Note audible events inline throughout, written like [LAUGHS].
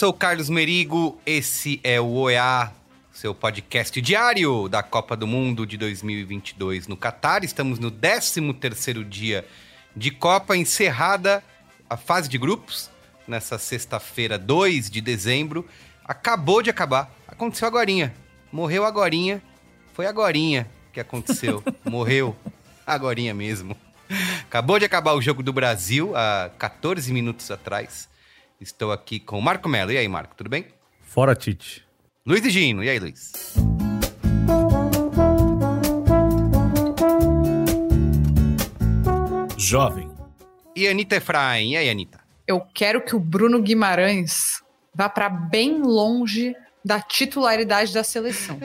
sou o Carlos Merigo, esse é o OEA, seu podcast diário da Copa do Mundo de 2022 no Catar. Estamos no 13º dia de Copa, encerrada a fase de grupos, nessa sexta-feira, 2 de dezembro. Acabou de acabar, aconteceu agorinha, morreu agorinha, foi agorinha que aconteceu, [LAUGHS] morreu agorinha mesmo. Acabou de acabar o jogo do Brasil há 14 minutos atrás. Estou aqui com o Marco Melo. E aí, Marco, tudo bem? Fora Tite. Luiz e Gino. E aí, Luiz? Jovem. E Anitta Efraim. E aí, Anitta? Eu quero que o Bruno Guimarães vá para bem longe da titularidade da seleção.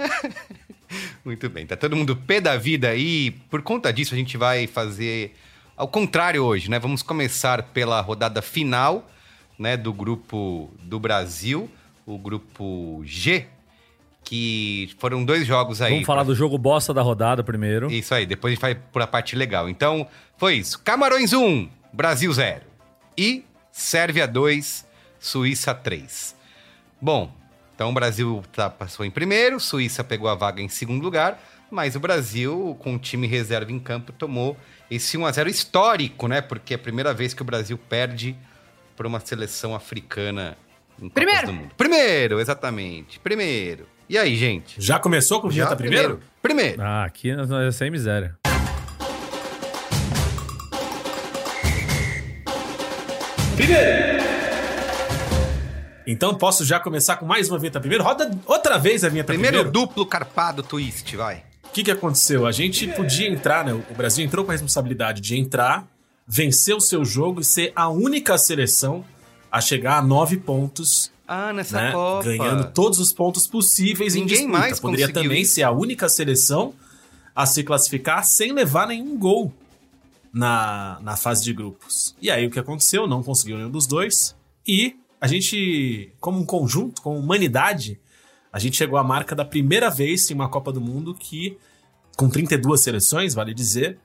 [LAUGHS] Muito bem, tá todo mundo pé da vida e por conta disso a gente vai fazer ao contrário hoje, né? Vamos começar pela rodada final né, do grupo do Brasil, o grupo G, que foram dois jogos aí. Vamos falar do jogo bosta da rodada primeiro. Isso aí, depois a gente vai por a parte legal. Então, foi isso. Camarões 1, Brasil 0. E Sérvia 2, Suíça 3. Bom, então o Brasil tá, passou em primeiro, Suíça pegou a vaga em segundo lugar, mas o Brasil, com o time reserva em campo, tomou esse 1 a 0 histórico, né? Porque é a primeira vez que o Brasil perde para uma seleção africana em Primeiro. do Mundo. Primeiro, exatamente. Primeiro. E aí, gente? Já começou com o Já primeiro? Primeiro. Ah, aqui nós é sem miséria. Primeiro! Então posso já começar com mais uma vinheta primeiro? Roda outra vez a vinheta primeiro. Primeiro duplo carpado twist, vai. O que, que aconteceu? A gente podia entrar, né? O Brasil entrou com a responsabilidade de entrar vencer o seu jogo e ser a única seleção a chegar a nove pontos. Ah, nessa né? Copa. Ganhando todos os pontos possíveis Ninguém em disputa. Mais Poderia também isso. ser a única seleção a se classificar sem levar nenhum gol na, na fase de grupos. E aí o que aconteceu? Não conseguiu nenhum dos dois. E a gente, como um conjunto, como humanidade, a gente chegou à marca da primeira vez em uma Copa do Mundo que, com 32 seleções, vale dizer,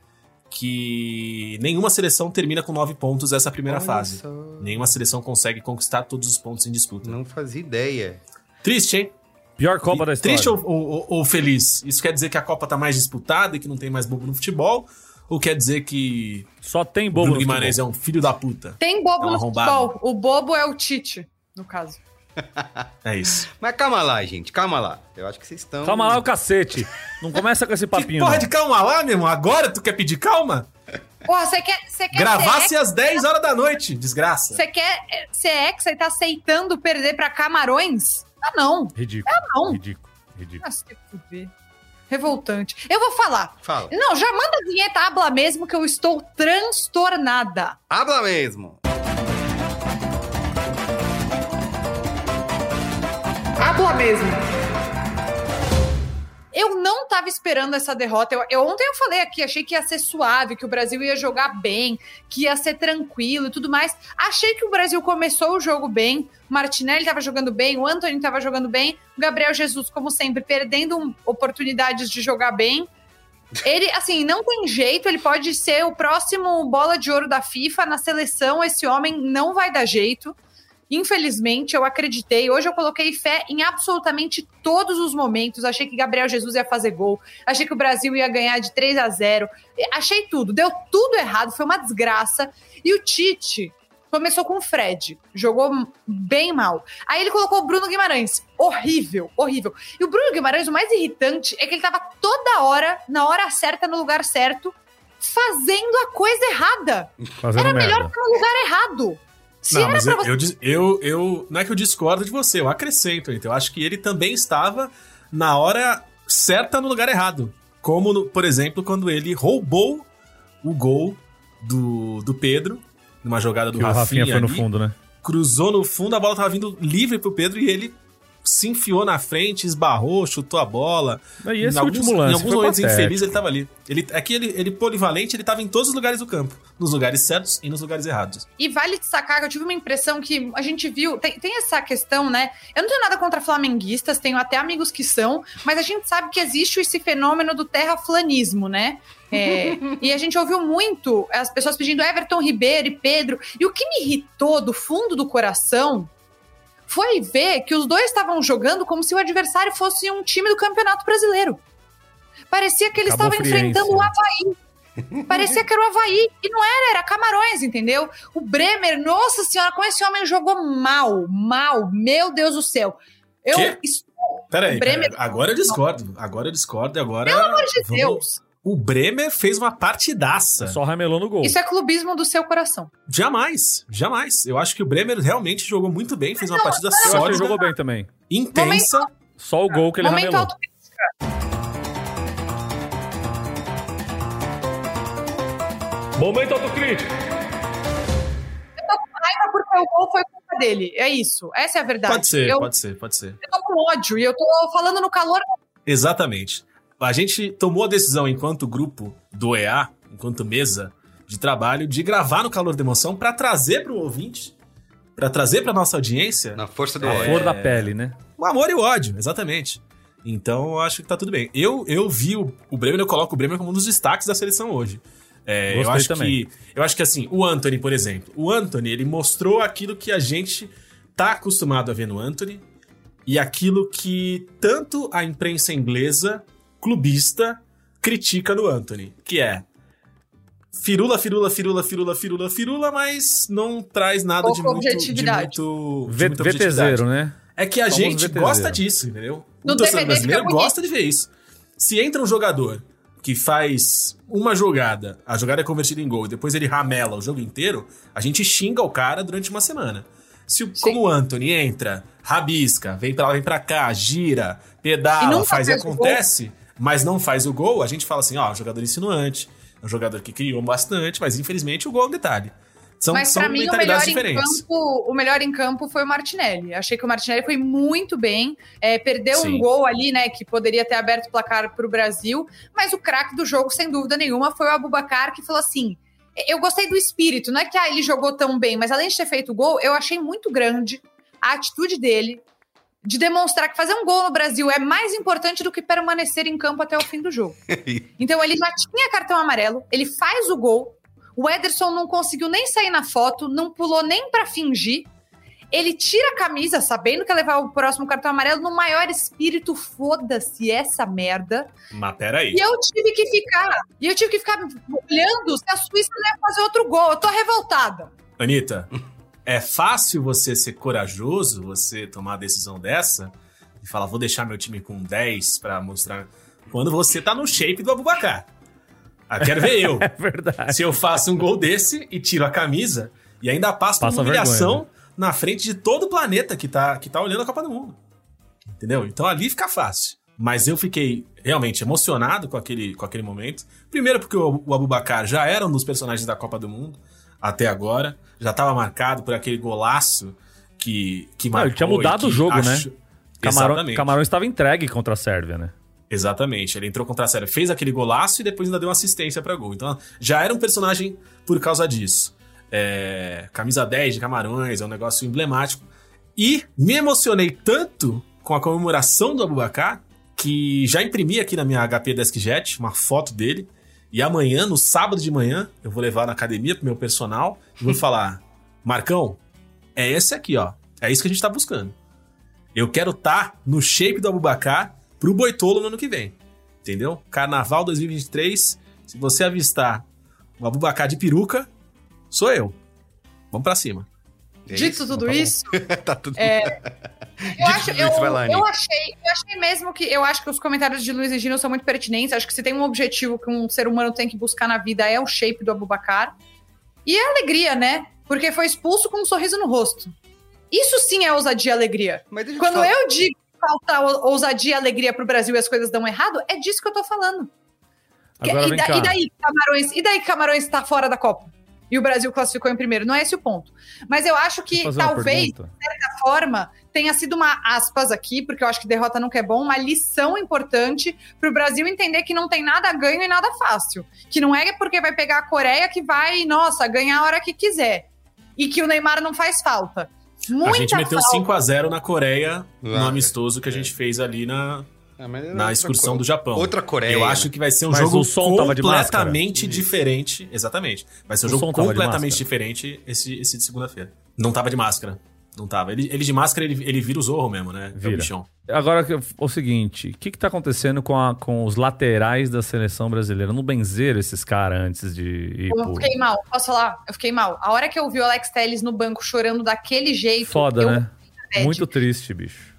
que nenhuma seleção termina com nove pontos essa primeira Olha fase. Só. Nenhuma seleção consegue conquistar todos os pontos em disputa. Não fazia ideia. Triste, hein? Pior Copa e, da história. Triste ou, ou, ou, feliz? Isso quer dizer que a Copa tá mais disputada e que não tem mais bobo no futebol? Ou quer dizer que. Só tem bobo Bruno no Guimarães futebol. é um filho da puta? Tem bobo É um no futebol. O bobo é o Tite, no caso. É isso. Mas calma lá, gente, calma lá. Eu acho que vocês estão. Calma lá o cacete. Não começa com esse Que papinho. porra não. de calma lá, meu irmão? Agora tu quer pedir calma? Porra, você quer, você quer Gravasse às 10 horas da noite, desgraça. Você quer ser hexa e tá aceitando perder pra Camarões? Ah, não. Ridículo. Ah, não. Ridículo. Ridículo. Se fuder. Revoltante. Eu vou falar. Fala. Não, já manda a vinheta, habla mesmo, que eu estou transtornada. Habla mesmo. Habla mesmo. Eu não tava esperando essa derrota. Eu, eu- ontem eu falei aqui, achei que ia ser suave, que o Brasil ia jogar bem, que ia ser tranquilo e tudo mais. Achei que o Brasil começou o jogo bem. Martinelli tava jogando bem, o Anthony tava jogando bem, o Gabriel Jesus, como sempre, perdendo um- oportunidades de jogar bem. Ele, assim, não tem jeito, ele pode ser o próximo bola de ouro da FIFA na seleção. Esse homem não vai dar jeito. Infelizmente, eu acreditei. Hoje eu coloquei fé em absolutamente todos os momentos. Achei que Gabriel Jesus ia fazer gol. Achei que o Brasil ia ganhar de 3 a 0. Achei tudo. Deu tudo errado. Foi uma desgraça. E o Tite começou com o Fred. Jogou bem mal. Aí ele colocou o Bruno Guimarães. Horrível, horrível. E o Bruno Guimarães, o mais irritante é que ele tava toda hora, na hora certa, no lugar certo, fazendo a coisa errada. Fazendo Era melhor estar no lugar errado. Se Não, era mas pra eu, você eu, eu, eu- Não é que eu discordo de você, eu acrescento. Então, eu acho que ele também estava na hora certa no lugar errado. Como, no- por exemplo, quando ele roubou o gol do, do Pedro, numa jogada do Que o Rafinha foi no ali, fundo, né? cruzou no fundo, a bola tava vindo livre pro Pedro e ele se enfiou na frente, esbarrou, chutou a bola. E esse em alguns, último lance Em alguns foi momentos patético. infelizes ele tava ali. Ele, é que ele, ele polivalente, ele tava em todos os lugares do campo. Nos lugares certos e nos lugares errados. E vale destacar que eu tive uma impressão que a gente viu. Tem, tem essa questão, né? Eu não tenho nada contra flamenguistas, tenho até amigos que são, mas a gente sabe que existe esse fenômeno do terraflanismo, né? É, [LAUGHS] e a gente ouviu muito as pessoas pedindo Everton Ribeiro e Pedro. E o que me irritou do fundo do coração foi ver que os dois estavam jogando como se o adversário fosse um time do Campeonato Brasileiro. Parecia que eles Cabo estavam enfrentando o? Havaí. Parecia que era o Havaí. E não era, era Camarões, entendeu? O Bremer, nossa senhora, como esse homem jogou mal, mal. Meu Deus do céu. Eu Quê? estou, Pera aí, Bremer- pera aí. agora eu discordo. Agora eu discordo e agora. pelo amor de vamos- Deus. O Bremer fez uma partidaça. Só ramelou no gol. Isso é clubismo do seu coração. Jamais, jamais. Eu acho que o Bremer realmente jogou muito bem, fez uma Não, partida Eu acho que ele sólida, jogou bem também. intensa. Só o gol que ele Momento ramelou. autocrítica. Momento autocrítico. Raiva porque o gol foi culpa dele. É isso. Essa é a verdade. Pode ser, eu, pode ser, pode ser. eu tô com ódio e eu tô falando no calor. Exatamente. A gente tomou a decisão, enquanto grupo do EA, enquanto mesa de trabalho, de gravar no Calor da Emoção para trazer para o ouvinte, para trazer para nossa audiência Na força do A ódio. flor da pele, né? o amor e o ódio, exatamente. Então, eu acho que tá tudo bem. Eu, eu vi o, o Bremer, eu coloco o Bremer como um dos destaques da seleção hoje. É, eu acho também. que eu acho que assim, o Anthony, por exemplo, o Anthony, ele mostrou aquilo que a gente tá acostumado a ver no Anthony e aquilo que tanto a imprensa inglesa clubista critica no Anthony, que é firula, firula, firula, firula, firula, firula, mas não traz nada de muito, de objetividade. muito, de V- muita objetividade. VTZero, né? É que a Famoso gente VTZero. gosta disso, entendeu? No o torcedor brasileiro gosta de ver isso. Se entra um jogador que faz uma jogada, a jogada é convertida em gol, e depois ele ramela o jogo inteiro, a gente xinga o cara durante uma semana. Se, o- como o Anthony entra, rabisca, vem pra lá, vem pra cá, gira, E pedala, nunca faz e o gol. Mas não faz o gol, a gente fala assim, ó, jogador insinuante, é um jogador que criou bastante, mas infelizmente o gol é um detalhe. São, Mas são mim, o melhor, mentalidades em diferentes. campo, o melhor em campo foi o Martinelli. Achei que o Martinelli foi muito bem. É, perdeu Sim. um gol ali, né? Que poderia ter aberto o placar pro Brasil. Mas o craque do jogo, sem dúvida nenhuma, foi o Abubacar, que falou assim: eu gostei do espírito. Não é que ah, ele jogou tão bem, mas além de ter feito o gol, eu achei muito grande a atitude dele de demonstrar que fazer um gol no Brasil é mais importante do que permanecer em campo até o fim do jogo. [LAUGHS] Então ele já tinha cartão amarelo, ele faz o gol. O Ederson não conseguiu nem sair na foto, não pulou nem pra fingir. Ele tira a camisa, sabendo que ia levar o próximo cartão amarelo, no maior espírito, foda-se essa merda. Mas peraí. E eu tive que ficar, e eu tive que ficar olhando se a Suíça não ia fazer outro gol. Eu tô revoltada. Anitta, [LAUGHS] é fácil você ser corajoso, você tomar a decisão dessa e falar, vou deixar meu time com 10 pra mostrar. Quando você tá no shape do Abubacar. Ah, quero ver eu. [LAUGHS] É verdade. Se eu faço um gol desse e tiro a camisa e ainda passo por Passa uma humilhação vergonha, na frente de todo o planeta que tá, que tá olhando a Copa do Mundo. Entendeu? Então ali fica fácil. Mas eu fiquei realmente emocionado com aquele, com aquele momento. Primeiro porque o, o Abubacar já era um dos personagens da Copa do Mundo até agora. Já estava marcado por aquele golaço que, que Não, marcou. ele tinha mudado o jogo, né? Camarão, Exatamente. Camarão estava entregue contra a Sérvia, né? Exatamente. Ele entrou contra a Sérvia, fez aquele golaço e depois ainda deu uma assistência pra gol. Então já era um personagem por causa disso. É, camisa 10 de Camarões, é um negócio emblemático. E me emocionei tanto com a comemoração do Abubacar que já imprimi aqui na minha HP DeskJet uma foto dele. E amanhã, no sábado de manhã, eu vou levar na academia pro meu personal e vou [LAUGHS] falar: Marcão, é esse aqui, ó. É isso que a gente tá buscando. Eu quero estar no shape do Abubacar pro Boitolo no ano que vem. Entendeu? Carnaval 2023, se você avistar o Abubacar de peruca, sou eu. Vamos pra cima. É Dito tudo Tá isso, [LAUGHS] tá tudo eu, acho, eu, eu achei, eu achei mesmo que eu acho que os comentários de Luiz e Gino são muito pertinentes. Acho que se tem um objetivo que um ser humano tem que buscar na vida é o shape do Abubacar. E a alegria, né? Porque foi expulso com um sorriso no rosto. Isso sim é ousadia e alegria. Mas deixa Quando falar- eu digo falta ou- ousadia e alegria pro Brasil e as coisas dão errado, é disso que eu tô falando. Agora e, da- e daí que Camarões, e daí que Camarões está fora da Copa? E o Brasil classificou em primeiro. Não é esse o ponto. Mas eu acho que talvez pergunta. certa forma, tenha sido uma aspas aqui, porque eu acho que derrota nunca é bom, uma lição importante para o Brasil entender que não tem nada ganho e nada fácil. Que não é porque vai pegar a Coreia que vai, nossa, ganhar a hora que quiser. E que o Neymar não faz falta. Muita a gente meteu falta. 5 a 0 na Coreia, no amistoso que a gente fez ali na, na outra excursão do Japão. Outra Coreia. Eu acho que vai ser um Mas jogo o som tava de máscara? completamente diferente. Exatamente. Vai ser um O jogo completamente diferente esse, esse de segunda-feira. Não tava de máscara. Não tava. Ele, ele de máscara, ele, ele vira o Zorro mesmo, né? É o Vira. bichão. Agora, o seguinte, o que, que tá acontecendo com, a- com os laterais da seleção brasileira? Não benzeram esses caras antes de ir Eu pro... fiquei mal, posso falar? Eu fiquei mal. A hora que eu vi o Alex Telles no banco chorando daquele jeito. Foda, eu né? Muito triste, bicho.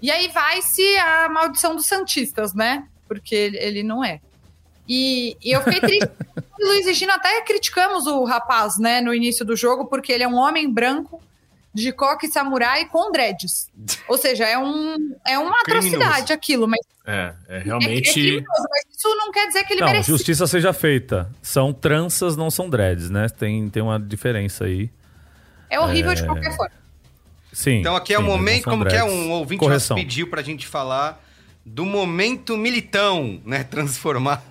E aí vai-se a maldição dos Santistas, né? Porque ele, ele não é. E, e eu fiquei triste. [LAUGHS] o Luiz e Gino até criticamos o rapaz, né, no início do jogo, porque ele é um homem branco de coque samurai com dreads. Ou seja, é, um, é uma Criminoso. atrocidade aquilo, mas É, é é, é realmente. criminoso, mas isso não quer dizer que ele Não, merece. justiça seja feita. São tranças, não são dreads, né? Tem, tem uma diferença aí. É horrível de qualquer forma. Sim. Então aqui é o sim, momento, como que é um ouvinte Correção. nosso pediu pra gente falar do momento militão, né? Transformar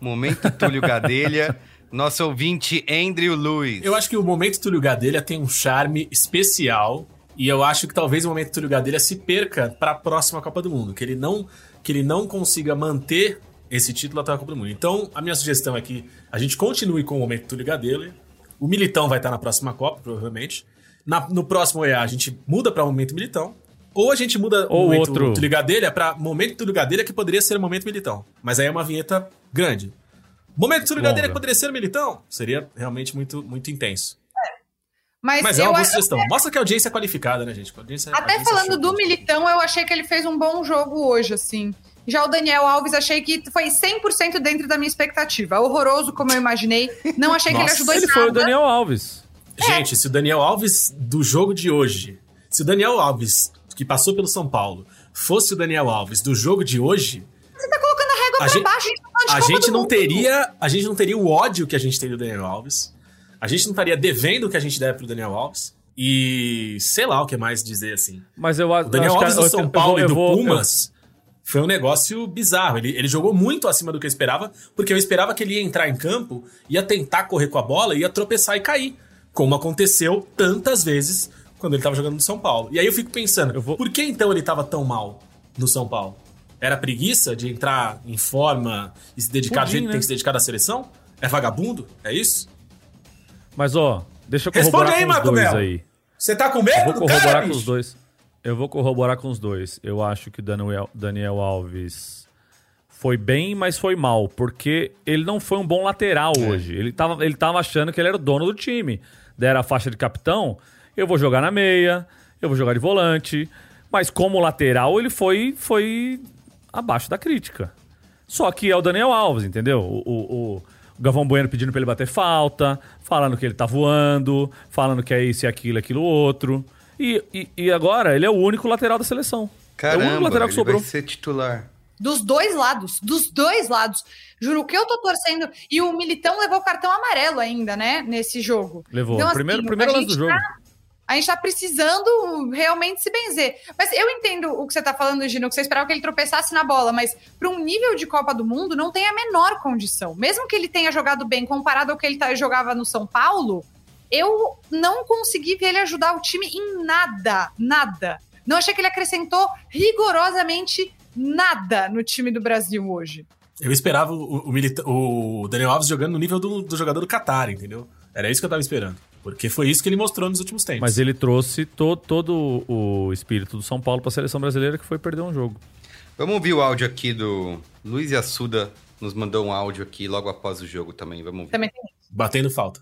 o momento Túlio Gadelha. [LAUGHS] Nosso ouvinte Andrew Luiz. Eu acho que o momento Túlio Gadelha tem um charme especial. E eu acho que talvez o momento Túlio Gadelha se perca para a próxima Copa do Mundo. Que ele não, que ele não consiga manter esse título até a Copa do Mundo. Então, a minha sugestão é que a gente continue com o momento Túlio Gadelha. O Militão vai estar na próxima Copa, provavelmente. Na- no próximo EA, a gente muda para o momento Militão. Ou a gente muda Ou o momento outro. Túlio Gadelha para momento Túlio Gadelha, que poderia ser o momento Militão. Mas aí é uma vinheta grande. Momento Túlio Longa. Gadelha que poderia ser o Militão. Seria realmente muito, muito intenso. Mas, Mas é eu uma boa acho- sugestão. Mostra que a audiência é qualificada, né, gente? A audiência- Até audiência falando do Militão, eu achei que ele fez um bom jogo hoje, assim. Já o Daniel Alves, achei que foi 100% dentro da minha expectativa. Horroroso, como eu imaginei. Não achei que ele Nossa, ajudou em Ele nada. foi o Daniel Alves. Gente, se o Daniel Alves do jogo de hoje, se o Daniel Alves, que passou pelo São Paulo, fosse o Daniel Alves do jogo de hoje, Você tá colocando a régua A pra gente- baixo, a gente tá a gente do não Mundo. teria, a gente não teria o ódio que a gente tem do Daniel Alves. A gente não estaria devendo o que a gente deve pro Daniel Alves. E sei lá o que mais dizer assim. Mas eu acho O Daniel acho que- Alves do eu- São eu Paulo vou- e eu do vou- Pumas foi um negócio bizarro. Ele, ele jogou muito acima do que eu esperava, porque eu esperava que ele ia entrar em campo, ia tentar correr com a bola, ia tropeçar e cair. Como aconteceu tantas vezes quando ele tava jogando no São Paulo. E aí eu fico pensando, Eu vou- por que então ele tava tão mal no São Paulo? Era preguiça de entrar em forma e se dedicar do Pudim, jeito que né? tem que se dedicar da seleção? É vagabundo? É isso? Mas, ó, deixa eu Responde corroborar aí, com os Marco dois Melo. aí. Você tá com Eu medo vou do corroborar cara, com os dois. Eu vou corroborar com os dois. Eu acho que o Daniel, Daniel Alves foi bem, mas foi mal. Porque ele não foi um bom lateral hoje. Ele tava, ele tava achando que ele era o dono do time. Deram a faixa de capitão. Eu vou jogar na meia. Eu vou jogar de volante. Mas como lateral, ele foi, foi abaixo da crítica. Só que é o Daniel Alves, entendeu? O, o, o Gavão Bueno pedindo pra ele bater falta, falando que ele tá voando, falando que é isso aquilo, aquilo outro. E, e, e agora ele é o único lateral da seleção. é o único Caramba, lateral que ele sobrou. vai ser titular. Dos dois lados, dos dois lados. Juro que eu tô torcendo. E o Militão levou cartão amarelo ainda, né? Nesse jogo. Levou. Então, assim, primeiro primeiro lance do jogo. tá- A gente tá precisando realmente se benzer. Mas eu entendo o que você tá falando, Gino, que você esperava que ele tropeçasse na bola, mas para um nível de Copa do Mundo não tem a menor condição. Mesmo que ele tenha jogado bem comparado ao que ele tá- jogava no São Paulo, eu não consegui ver ele ajudar o time em nada, nada. Não achei que ele acrescentou rigorosamente nada no time do Brasil hoje. Eu esperava o, o o Daniel Alves jogando no nível do, do jogador do Qatar, entendeu? Era isso que eu tava esperando. Porque foi isso que ele mostrou nos últimos tempos. Mas ele trouxe to, todo o espírito do São Paulo pra seleção brasileira que foi perder um jogo. Vamos ouvir o áudio aqui do Luiz Assuda. Nos mandou um áudio aqui logo após o jogo também. Vamos ouvir. Também tem Batendo falta.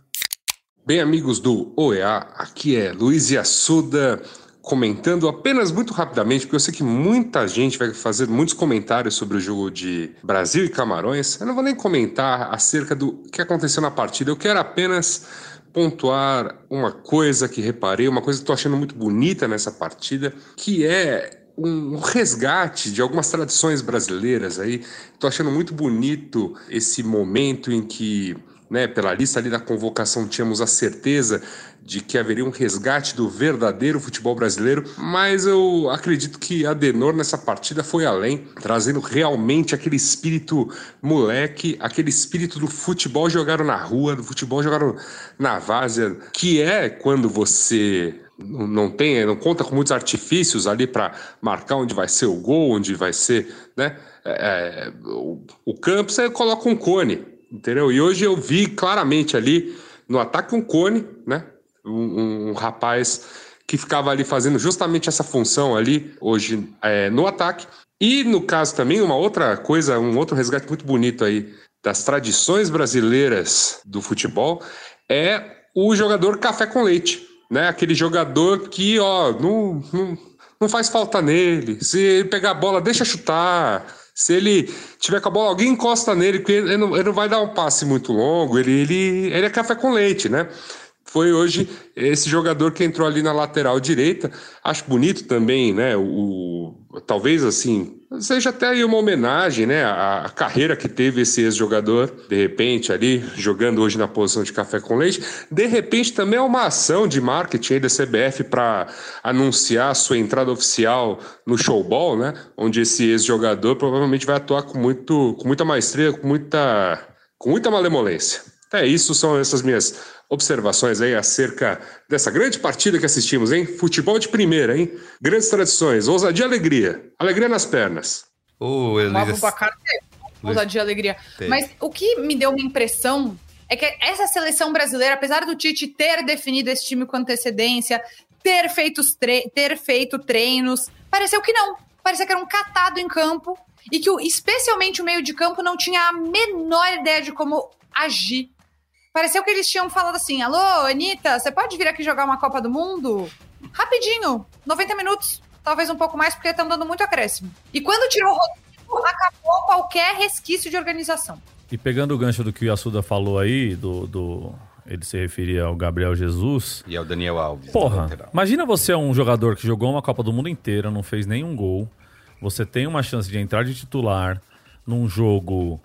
Bem, amigos do OEA, aqui é Luiz Assuda comentando apenas muito rapidamente, porque eu sei que muita gente vai fazer muitos comentários sobre o jogo de Brasil e Camarões. Eu não vou nem comentar acerca do que aconteceu na partida, eu quero apenas pontuar uma coisa que reparei, uma coisa que estou achando muito bonita nessa partida, que é um resgate de algumas tradições brasileiras aí. Estou achando muito bonito esse momento em que, né, pela lista ali da convocação, tínhamos a certeza de que haveria um resgate do verdadeiro futebol brasileiro, mas eu acredito que a Denor nessa partida foi além, trazendo realmente aquele espírito moleque, aquele espírito do futebol jogado na rua, do futebol jogado na várzea, que é quando você não tem, não conta com muitos artifícios ali para marcar onde vai ser o gol, onde vai ser, né? É, é, o, o campo você coloca um cone, entendeu? E hoje eu vi claramente ali no ataque um cone, né? Um, um rapaz que ficava ali fazendo justamente essa função ali, hoje é, no ataque. E no caso também, uma outra coisa, um outro resgate muito bonito aí das tradições brasileiras do futebol é o jogador café com leite, né? Aquele jogador que, ó, não, não, não faz falta nele. Se ele pegar a bola, deixa chutar. Se ele tiver com a bola, alguém encosta nele, porque ele não, ele não vai dar um passe muito longo. Ele, ele, ele é café com leite, né? Foi hoje esse jogador que entrou ali na lateral direita. Acho bonito também, né? O, talvez assim, seja até aí uma homenagem, né? A, a carreira que teve esse ex-jogador, de repente, ali, jogando hoje na posição de café com leite. De repente, também é uma ação de marketing aí da CBF para anunciar a sua entrada oficial no showball, né? Onde esse ex-jogador provavelmente vai atuar com, muito, com muita maestria, com muita, com muita malemolência. É isso, são essas minhas observações aí acerca dessa grande partida que assistimos, hein? Futebol de primeira, hein? Grandes tradições, ousadia e alegria. Alegria nas pernas. Ô, Uma Elisa. Ousadia e alegria. Teve. Mas o que me deu uma impressão é que essa seleção brasileira, apesar do Tite ter definido esse time com antecedência, ter feito, os tre- ter feito treinos, pareceu que não. Parecia que era um catado em campo e que o- especialmente o meio de campo não tinha a menor ideia de como agir. Pareceu que eles tinham falado assim: alô, Anitta, você pode vir aqui jogar uma Copa do Mundo? Rapidinho, 90 minutos, talvez um pouco mais, porque estão dando muito acréscimo. E quando tirou o Rodrigo, acabou qualquer resquício de organização. E pegando o gancho do que o Yasuda falou aí, do, do- ele se referia ao Gabriel Jesus. E é o Daniel Alves. Porra, imagina você é um jogador que jogou uma Copa do Mundo inteira, não fez nenhum gol. Você tem uma chance de entrar de titular num jogo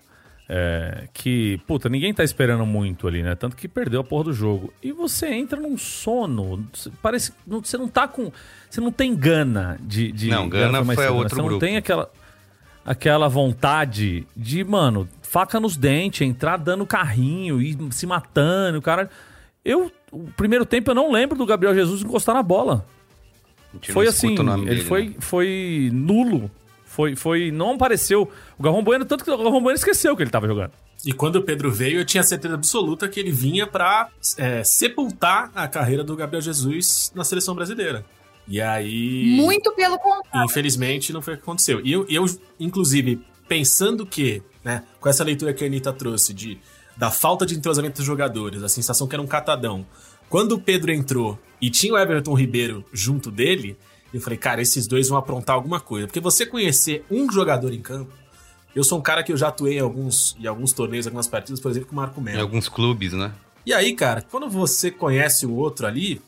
é, que, puta, ninguém tá esperando muito ali, né? Tanto que perdeu a porra do jogo. E você entra num sono. Parece que não- você não tá com. Você não tem gana de. de Não, gana foi cedo, né? outro Você não grupo. tem aquela aquela vontade de, mano, faca nos dentes, entrar dando carrinho e se matando, cara. Eu, o primeiro tempo eu não lembro do Gabriel Jesus encostar na bola. Foi não assim, o ele dele, foi, né? foi nulo. Foi, foi, não apareceu. O Galvão Bueno, tanto que o Galvão Bueno esqueceu que ele tava jogando. E quando o Pedro veio, eu tinha certeza absoluta que ele vinha pra é, sepultar a carreira do Gabriel Jesus na seleção brasileira. E aí. Muito pelo contrário. Infelizmente, não foi o que aconteceu. E eu, eu, inclusive, pensando que, né, com essa leitura que a Anitta trouxe de, da falta de entrosamento dos jogadores, a sensação que era um catadão. Quando o Pedro entrou e tinha o Everton Ribeiro junto dele, eu falei, cara, esses dois vão aprontar alguma coisa. Porque você conhecer um jogador em campo. Eu sou um cara que eu já atuei em alguns, em alguns torneios, algumas partidas, por exemplo, com o Marco Em Melo. alguns clubes, né? E aí, cara, quando você conhece o outro ali,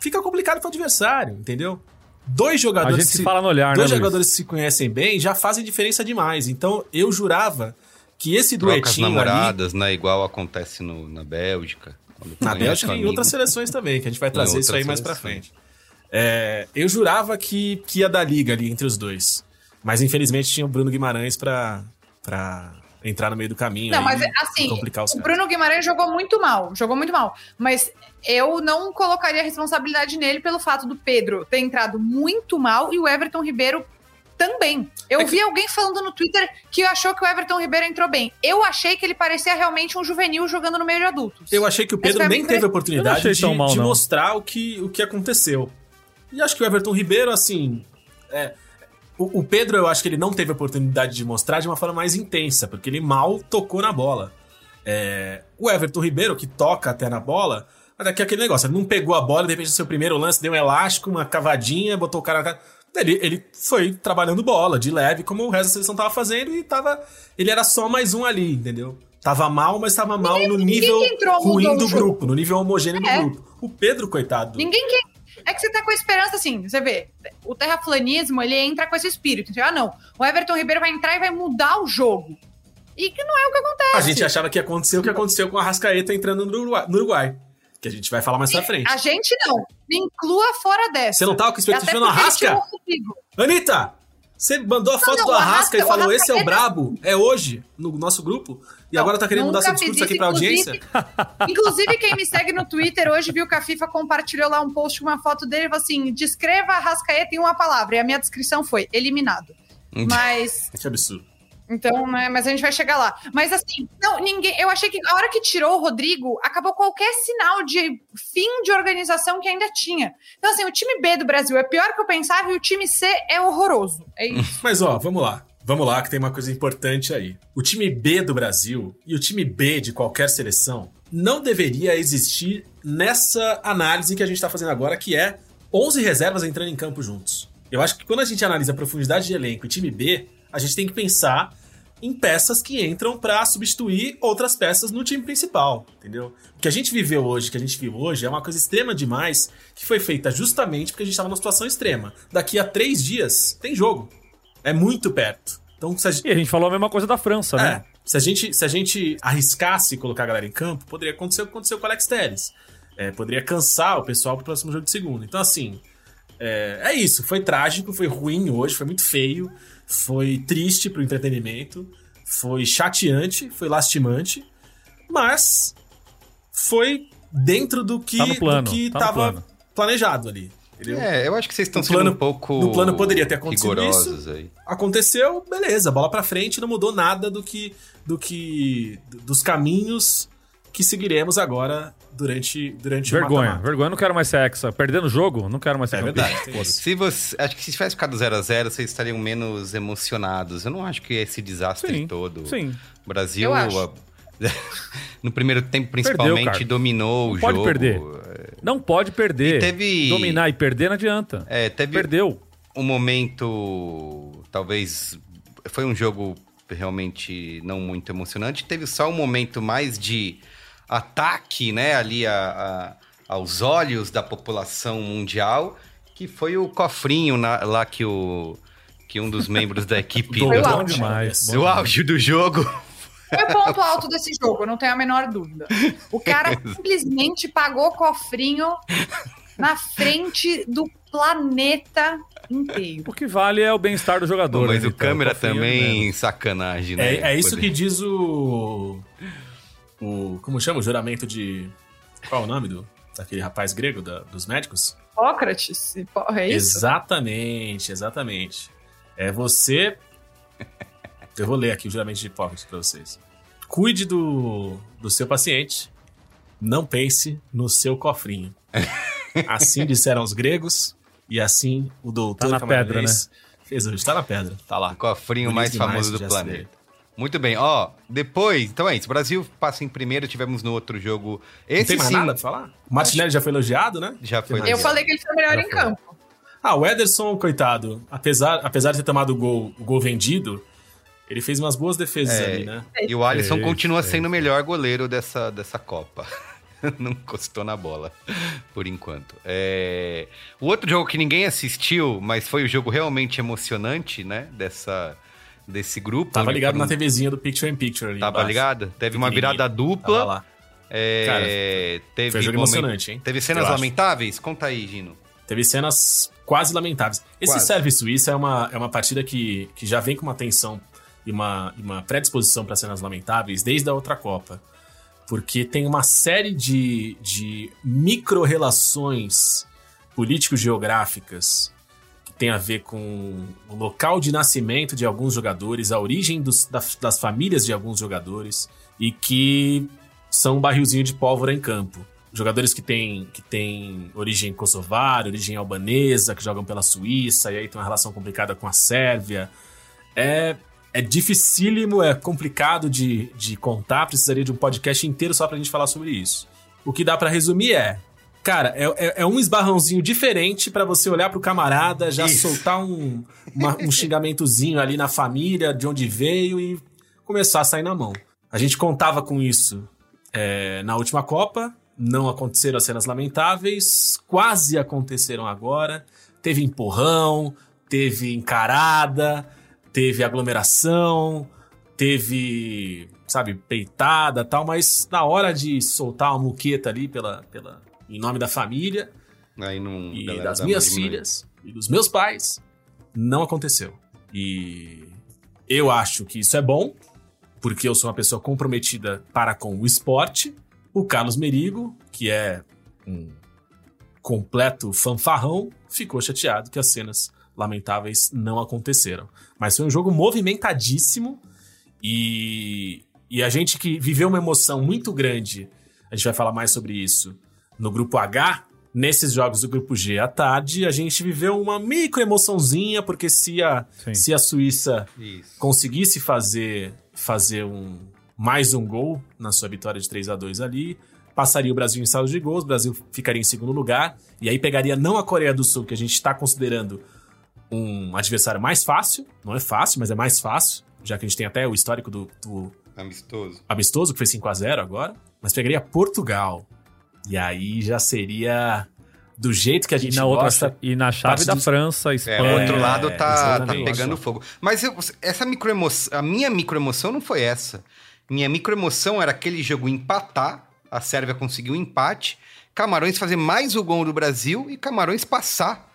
fica complicado pro adversário, entendeu? Dois A jogadores gente se fala no olhar, dois né, Luiz? jogadores que se conhecem bem já fazem diferença demais. Então, eu jurava que esse Trocas duetinho ali namoradas, né? Igual acontece no- na Bélgica. na Bélgica e em outras seleções também, que a gente vai trazer isso aí mais pra frente. É, eu jurava que, que ia dar liga ali entre os dois. Mas infelizmente tinha o Bruno Guimarães pra, pra entrar no meio do caminho. Não, aí mas assim, complicar os o. Bruno Guimarães jogou muito mal, jogou muito mal. Mas eu não colocaria a responsabilidade nele pelo fato do Pedro ter entrado muito mal e o Everton Ribeiro também. Eu É que- vi alguém falando no Twitter que achou que o Everton Ribeiro entrou bem. Eu achei que ele parecia realmente um juvenil jogando no meio de adultos. Eu achei que o Pedro a nem teve a Eu não oportunidade de, tão mal, de mostrar o que, o que aconteceu. E acho que o Everton Ribeiro, assim. é, o, o Pedro, eu acho que ele não teve a oportunidade de mostrar de uma forma mais intensa, porque ele mal tocou na bola. É, o Everton Ribeiro, que toca até na bola, mas é aquele negócio, ele não pegou a bola, de repente no seu primeiro lance deu um elástico, uma cavadinha, botou o cara na cara. Ele, ele foi trabalhando bola, de leve, como o resto da seleção tava fazendo, e tava. Ele era só mais um ali, entendeu? Tava mal, mas tava mal no nível entrou, ruim do grupo, no nível homogêneo É. do grupo. O Pedro, coitado. Ninguém que É que você tá com a esperança, assim, você vê, o terraflanismo, ele entra com esse espírito. Então, ah, não, o Everton Ribeiro vai entrar e vai mudar o jogo. E que não é o que acontece. A gente achava que ia acontecer o que aconteceu com a Rascaeta entrando no Uruguai, no Uruguai, que a gente vai falar mais pra frente. A gente não. Me inclua fora dessa. Você não tava com expectativa no Arrasca? Anitta, você mandou a foto não, do Arrasca, Arrasca- e falou: Arrasca esse é o é- brabo, é hoje, no nosso grupo, e agora tá querendo mudar seu discurso fiz aqui isso, pra audiência? inclusive- [LAUGHS] Inclusive, quem me segue no Twitter hoje viu que a FIFA compartilhou lá um post com uma foto dele e falou assim: descreva a Rascaeta em uma palavra. E a minha descrição foi eliminado. Mas [LAUGHS] Que absurdo. Então, né, mas a gente vai chegar lá. Mas assim, não, ninguém. Eu achei que a hora que tirou o Rodrigo, acabou qualquer sinal de fim de organização que ainda tinha. Então, assim, o time B do Brasil é pior que eu pensava e o time C é horroroso. É isso. Mas ó, vamos lá. Vamos lá, que tem uma coisa importante aí. O time B do Brasil e o time B de qualquer seleção não deveria existir nessa análise que a gente tá fazendo agora, que é 11 reservas entrando em campo juntos. Eu acho que quando a gente analisa a profundidade de elenco e time B, a gente tem que pensar em peças que entram pra substituir outras peças no time principal, entendeu? O que a gente viveu hoje, que a gente viu hoje, é uma coisa extrema demais, que foi feita justamente porque a gente tava numa situação extrema. Daqui a três dias tem jogo. É muito perto. Então, se a, gente- E a gente falou a mesma coisa da França, né? é, se a gente, se a gente arriscasse colocar a galera em campo, poderia acontecer o que aconteceu com o Alex Telles. É, poderia cansar o pessoal pro próximo jogo de segunda. Então, assim, é, é isso. Foi trágico, foi ruim hoje, foi muito feio, foi triste pro entretenimento, foi chateante, foi lastimante, mas foi dentro do que, Tá no plano, do que tá tava planejado ali. Entendeu? É, eu acho que vocês estão No sendo plano- um pouco no plano poderia ter acontecido rigorosos aí. aconteceu, beleza, bola pra frente, não mudou nada do que do que dos caminhos que seguiremos agora durante durante o Vergonha, mata-mata. vergonha. Eu não quero mais ser hexa. Perdendo o jogo, não quero mais ser É campeão. verdade, isso. Se você, acho que se tivesse ficado 0 a 0 vocês estariam menos emocionados. Eu não acho que esse desastre Sim, todo. sim. O Brasil, Eu acho. a- [LAUGHS] no primeiro tempo, principalmente, Carlos. dominou Não o pode jogo. perder. Não pode perder. E teve- Dominar e perder não adianta. É, teve Perdeu. um momento, talvez foi um jogo realmente não muito emocionante. Teve só um momento mais de ataque, né, ali a- a- aos olhos da população mundial, que foi o cofrinho na- lá que o que um dos membros da [LAUGHS] equipe Do- Foi o Bom demais. bom demais. auge do jogo. Foi o ponto alto desse jogo, não tenho a menor dúvida. O cara [LAUGHS] simplesmente pagou cofrinho na frente do planeta inteiro. O que vale é o bem-estar do jogador. Mas né, o câmera Cofrinho de também sacanagem, né? É, é isso Poder- que diz o o como chama o juramento de qual é o nome do daquele rapaz grego da- dos médicos? Sócrates, porra, é isso? Exatamente, exatamente. É você. Eu vou ler aqui o juramento de Hipócrates pra vocês. Cuide do, do seu paciente, não pense no seu cofrinho. [LAUGHS] Assim disseram os gregos, e assim o doutor Tá na pedra, camaronês fez hoje. Tá na pedra, tá lá. O cofrinho Bonito mais famoso do planeta. Muito bem, ó, depois, então é isso, o Brasil passa em primeiro, tivemos no outro jogo, Não esse tem mais sim, nada pra falar? O Martinelli já foi elogiado, né? já foi Eu falei que ele foi o melhor Já em foi. campo. Ah, o Ederson, coitado, apesar, apesar de ter tomado o gol, o gol vendido, ele fez umas boas defesas É. ali, né? E o Alisson Fez, continua fez. sendo o melhor goleiro dessa, dessa Copa. [LAUGHS] Não encostou na bola, por enquanto. É, O outro jogo que ninguém assistiu, mas foi o jogo realmente emocionante, né? Dessa, desse grupo. Tava ligado foram- na TVzinha do Picture in Picture ali. Tava embaixo. ligado? Teve uma virada Tava dupla. lá. é, teve Foi um jogo momento- emocionante, hein? Teve cenas Eu acho. lamentáveis? Conta aí, Gino. Teve cenas quase lamentáveis. Esse Quase. Sérvia Suíça é uma, é uma partida que, que já vem com uma tensão e uma, uma predisposição para cenas lamentáveis desde a outra Copa. Porque tem uma série de, de micro-relações político-geográficas que tem a ver com o local de nascimento de alguns jogadores, a origem dos- das, das famílias de alguns jogadores e que são um barrilzinho de pólvora em campo. Jogadores que têm, que têm origem kosovar, origem albanesa, que jogam pela Suíça, e aí tem uma relação complicada com a Sérvia. É, é dificílimo, é complicado de, de contar, precisaria de um podcast inteiro só pra gente falar sobre isso. O que dá pra resumir é. Cara, é, é- é um esbarrãozinho diferente pra você olhar pro camarada, já Isso. soltar um, uma- um xingamentozinho ali na família, de onde veio e começar a sair na mão. A gente contava com isso é, na última Copa não aconteceram as cenas lamentáveis, quase aconteceram agora. Teve empurrão, teve encarada, teve aglomeração, teve, sabe, peitada tal, mas na hora de soltar uma muqueta ali pela, pela, em nome da família Aí não. e das dá minhas filhas e dos meus pais, não aconteceu. E eu acho que isso é bom, porque eu sou uma pessoa comprometida para com o esporte. O Carlos Merigo, que é um completo fanfarrão, ficou chateado que as cenas lamentáveis não aconteceram. Mas foi um jogo movimentadíssimo e, e a gente que viveu uma emoção muito grande, a gente vai falar mais sobre isso no grupo H. Nesses jogos do grupo G à tarde, a gente viveu uma micro emoçãozinha, porque se a, Sim. se a Suíça Isso. conseguisse fazer, fazer um, mais um gol na sua vitória de 3 a 2 ali, passaria o Brasil em saldo de gols, o Brasil ficaria em segundo lugar, e aí pegaria não a Coreia do Sul, que a gente está considerando um adversário mais fácil, não é fácil, mas é mais fácil, já que a gente tem até o histórico do, do Amistoso. amistoso, que foi 5 a 0 agora, mas pegaria Portugal. E aí já seria do jeito que a E gente na, outra, gosta. e na chave da dos- França, É, Espanha. o outro lado tá, tá exatamente. pegando fogo. Mas eu- essa microemoção, a minha microemoção não foi essa. Minha microemoção era aquele jogo empatar, a Sérvia conseguiu um empate, Camarões fazer mais o gol do Brasil e Camarões passar,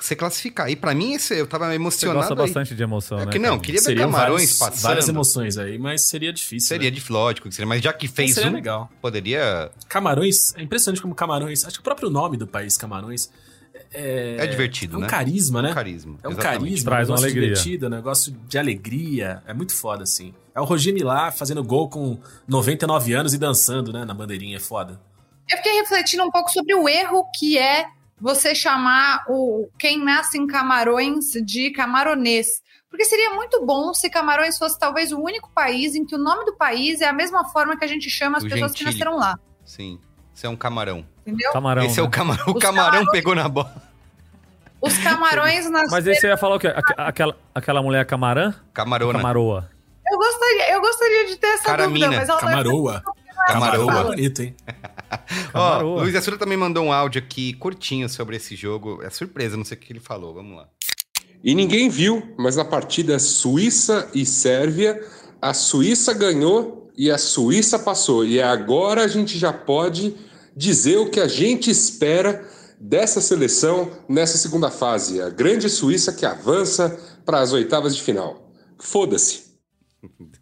se classificar. E pra mim esse, eu tava Você emocionado gosta aí. bastante de emoção, É né? que não, cara? queria ver Camarões várias, passando. várias emoções aí, mas seria difícil. Seria né? de lógico, que seria, mas já que fez seria um, legal. poderia... Camarões, é impressionante como Camarões, acho que o próprio nome do país, Camarões, é, É divertido, é um né? carisma, né? Um carisma. É um exatamente. carisma, Traz um uma alegria. divertido, um negócio de alegria. É muito foda, assim. É o Roger Milá fazendo gol com 99 anos e dançando, né? Na bandeirinha, é foda. Eu fiquei refletindo um pouco sobre o erro que é você chamar o quem nasce em Camarões de camaronês. Porque seria muito bom se Camarões fosse talvez o único país em que o nome do país é a mesma forma que a gente chama as O pessoas que nasceram lá. Sim, você é um camarão. Entendeu? Camarão. Esse é o né? camarão. O camarão pegou na bola. Os camarões [LAUGHS] nasceram. Mas aí você ia falar o quê? Aque- Aquela, aquela mulher camarã? Camarona. Camaroa. Eu gostaria, eu gostaria de ter essa Caramina. dúvida, mas ela é Camaroa. Camaroa. Camaroa. bonito, hein? [LAUGHS] [LAUGHS] Ó, Camaroa. Luiz Assuda também mandou um áudio aqui curtinho sobre esse jogo. É surpresa, não sei o que ele falou. Vamos lá. E ninguém viu, mas na partida Suíça e Sérvia, a Suíça ganhou e a Suíça passou. E agora a gente já pode dizer o que a gente espera dessa seleção nessa segunda fase. A grande Suíça que avança para as oitavas de final. Foda-se. [LAUGHS]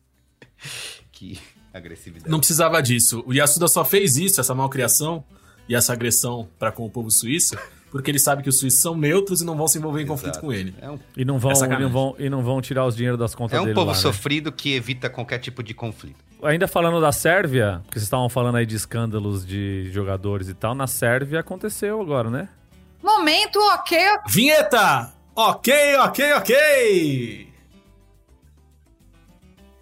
Que agressividade. Não precisava disso. O Yasuda só fez isso, essa malcriação e essa agressão para com o povo suíço, porque ele sabe que os suíços são neutros e não vão se envolver em conflito Exato. com ele. É um, E não vão, É e não vão, e não vão tirar os dinheiros das contas é um dele povo lá, né? sofrido que evita qualquer tipo de conflito. Ainda falando da Sérvia, porque vocês estavam falando aí de escândalos de jogadores e tal, na Sérvia aconteceu agora, né? Momento, ok, Vinheta! Ok, ok, ok!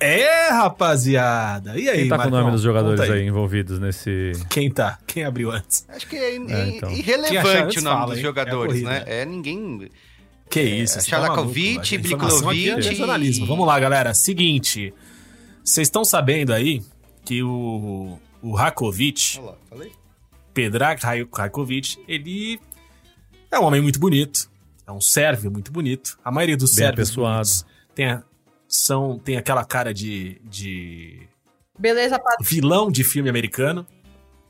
É, rapaziada. E aí, Quem tá com o Marcão? nome dos jogadores Conta aí. envolvidos nesse. Quem tá? Quem abriu antes? Acho que é, in- É, então. Irrelevante o nome fala, dos hein? jogadores, É né? É ninguém. Que isso? tá informação aqui é Bliklovic jornalismo. e- Vamos lá, galera. Seguinte. Vocês estão sabendo aí que o, o Rakovic, Olha lá, falei. Pedrag Rakovic, ele é um homem muito bonito. É um sérvio muito bonito. A maioria dos Bem sérvios apessoado. tem, a- são, tem aquela cara de, de beleza, Pato. vilão de filme americano.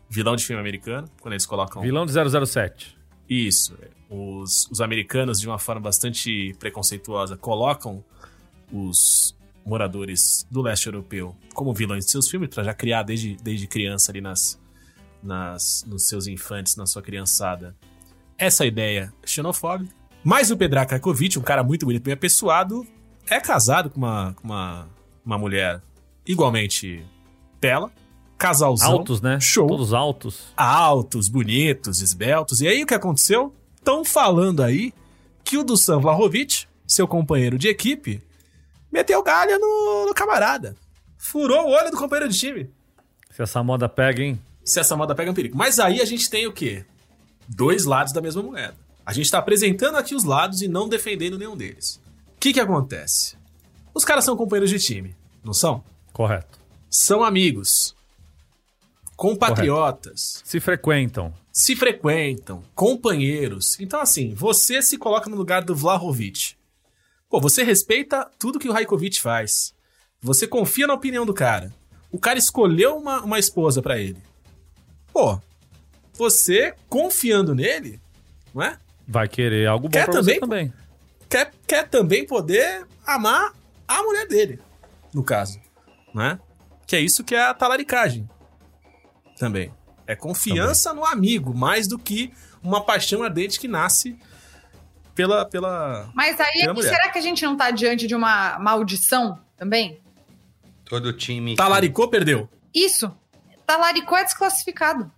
Vilão de filme americano, quando eles colocam. Vilão de 007. Isso. Os, os americanos, de uma forma bastante preconceituosa, colocam os moradores do leste europeu como vilões de seus filmes, para já criar desde, desde criança ali nas, nas, nos seus infantes, na sua criançada, essa ideia xenofóbica. Mas o Pedra Krakovic, um cara muito bonito, bem apessoado, é casado com uma, com uma, uma mulher igualmente bela, casalzão. Altos, né? Show Todos altos. altos, bonitos, esbeltos. E aí o que aconteceu? Estão falando aí que o Dusan Vlahovic, seu companheiro de equipe, meteu galha no, no camarada. Furou o olho do companheiro de time. Se essa moda pega, hein? Se essa moda pega um perigo. Mas aí a gente tem o quê? Dois lados da mesma moeda. A gente tá apresentando aqui os lados e não defendendo nenhum deles. O que que acontece? Os caras são companheiros de time, não são? Correto. são amigos. compatriotas, Se frequentam. se frequentam, companheiros. Então, assim, você se coloca no lugar do Vlahovic. Pô, você respeita tudo que o Raikovic faz. Você confia na opinião do cara. O cara escolheu uma, uma esposa pra ele. Pô, você confiando nele, não é? Vai querer algo bom Quer pra também? você também. Quer, quer também poder amar a mulher dele, no caso, né? Que é isso que é a talaricagem. Também. É confiança no amigo, mais do que uma paixão ardente que nasce pela. pela... Mas aí, Pela mulher. será que a gente não tá diante de uma maldição também? Todo time. Talaricou, perdeu. Isso. Talaricou é desclassificado.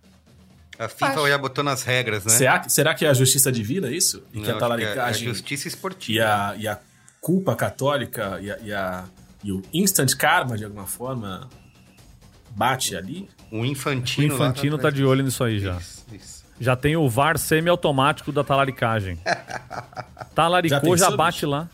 A FIFA Acho. já botou nas regras, né? Será, que- será que é a justiça divina isso? E Não, que a talaricagem é a justiça esportiva. e, a, e a culpa católica e, a, e, a- e o instant karma, de alguma forma, bate ali? O O Infantino. lá Infantino tá de olho nisso aí já. Isso, isso. Já tem o VAR semi-automático da talaricagem. [LAUGHS] Talaricou, Já já, bate lá.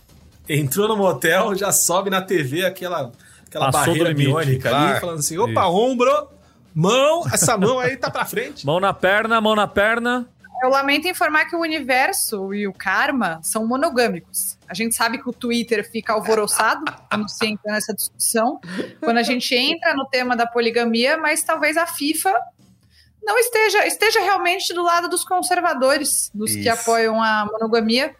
Entrou no motel, já sobe na TV aquela, aquela Passou do barreira biônica ali, falando assim: opa, ombro, mão, essa mão aí tá pra frente. Mão na perna, mão na perna. Eu lamento informar que o universo e o karma são monogâmicos. A gente sabe que o Twitter fica alvoroçado [LAUGHS] quando se entra nessa discussão, quando a gente entra no tema da poligamia, mas talvez a FIFA não esteja, esteja realmente do lado dos conservadores, dos que Isso. apoiam a monogamia.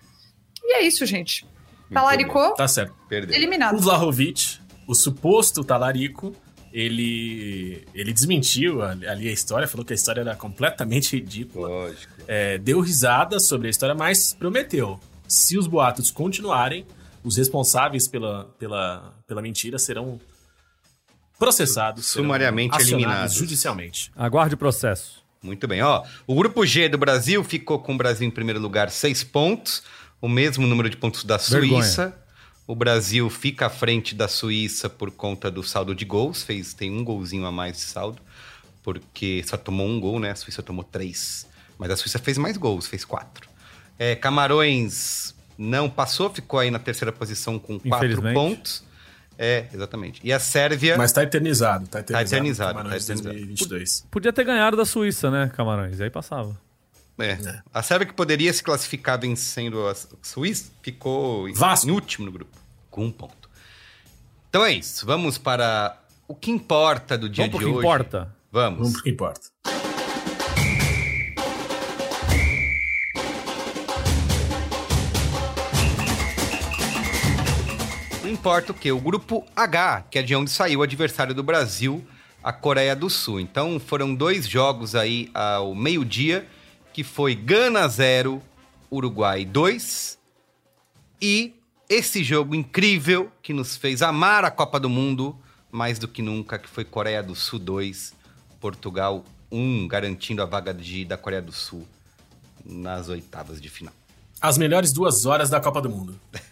E é isso, gente. Talaricou, Tá certo. Perdeu. eliminado. O Vlahovic, o suposto talarico, ele, ele desmentiu ali a história, falou que a história era completamente ridícula. Lógico. É, deu risada sobre a história, mas prometeu. Se os boatos continuarem, os responsáveis pela, pela, pela mentira serão processados. serão Sumariamente acionados eliminados. Judicialmente. Aguarde o processo. Muito bem, ó. O grupo G do Brasil ficou com o Brasil em primeiro lugar, seis pontos, o mesmo número de pontos da Vergonha. Suíça. O Brasil fica à frente da Suíça por conta do saldo de gols, fez tem um golzinho a mais de saldo, porque só tomou um gol, né? A Suíça tomou três, mas a Suíça fez mais gols, fez quatro. É, Camarões não passou, ficou aí na terceira posição com quatro pontos. É, exatamente. E a Sérvia Mas tá eternizado, tá eternizado. eternizado, Camarões tá eternizado. 2022. Podia ter ganhado da Suíça, né, Camarões? Aí passava. É. A Sérvia que poderia se classificar vencendo a Suíça ficou em, em último no grupo, com um ponto. Então é isso. Vamos para o que importa do dia Vamos pro de que hoje. importa? Vamos. Vamos pro que importa. Não importa o que. O grupo H, que é de onde saiu o adversário do Brasil, a Coreia do Sul. Então foram dois jogos aí ao meio-dia, que foi Gana 0, Uruguai 2. E esse jogo incrível que nos fez amar a Copa do Mundo mais do que nunca, que foi Coreia do Sul 2, Portugal 1, garantindo a vaga de, da Coreia do Sul nas oitavas de final. As melhores duas horas da Copa do Mundo. [LAUGHS]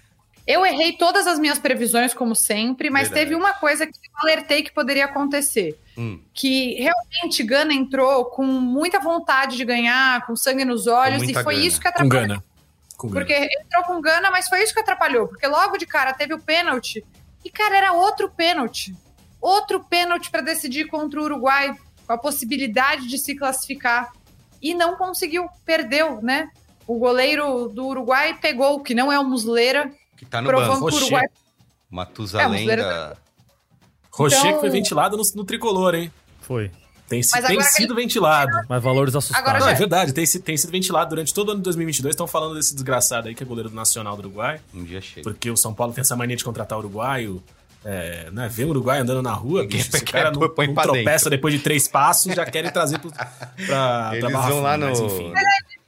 Eu errei todas as minhas previsões, como sempre, mas Verdade. teve uma coisa que eu alertei que poderia acontecer. Hum. Que realmente Gana entrou com muita vontade de ganhar, com sangue nos olhos, e foi gana. isso que Com atrapalhou. Gana. Com Gana. Porque entrou com Gana, mas foi isso que atrapalhou. Porque logo de cara teve o pênalti. E, cara, era outro pênalti. Outro pênalti para decidir contra o Uruguai, com a possibilidade de se classificar. E não conseguiu, perdeu, né? O goleiro do Uruguai pegou, que não é o Musleira, Que tá no banco. Uruguai Matusalém É, o da... Rocher Então- que foi ventilado no, no tricolor, hein? Foi. Tem, tem agora sido ventilado. Mas valores assustados. Agora Não, é verdade, tem, tem sido ventilado durante todo o ano de 2022. Estão falando desse desgraçado aí que é goleiro do Nacional do Uruguai. Um dia chega. Porque o São Paulo tem essa mania de contratar uruguaio. É, né, vê um uruguaio andando na rua, bicho, se o quer, cara não, põe não pra tropeça dentro. depois de três passos, já querem trazer pro, pra, [LAUGHS] pra Eles Barra vão lá no... mas enfim.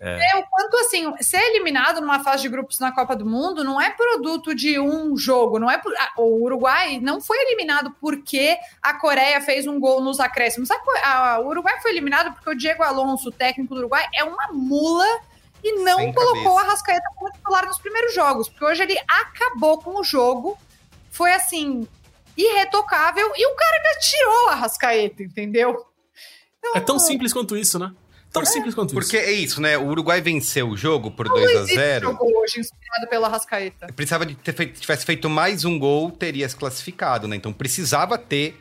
É o quanto assim, ser eliminado numa fase de grupos na Copa do Mundo não é produto de um jogo, não é por- o Uruguai não foi eliminado porque a Coreia fez um gol nos acréscimos. A, o Uruguai foi eliminado porque o Diego Alonso, o técnico do Uruguai, é uma mula e não Sem colocou cabeça. a Rascaeta como titular nos primeiros jogos, porque hoje ele acabou com o jogo. Foi assim, irretocável e o cara ainda tirou a Rascaeta, entendeu? Então, É tão simples quanto isso, né? Tão simples quanto Porque isso. é isso, né? O Uruguai venceu o jogo por o 2 a Luizito 0 jogou hoje inspirado pela Rascaeta. Precisava de ter feito, tivesse feito mais um gol, teria se classificado, né? Então precisava ter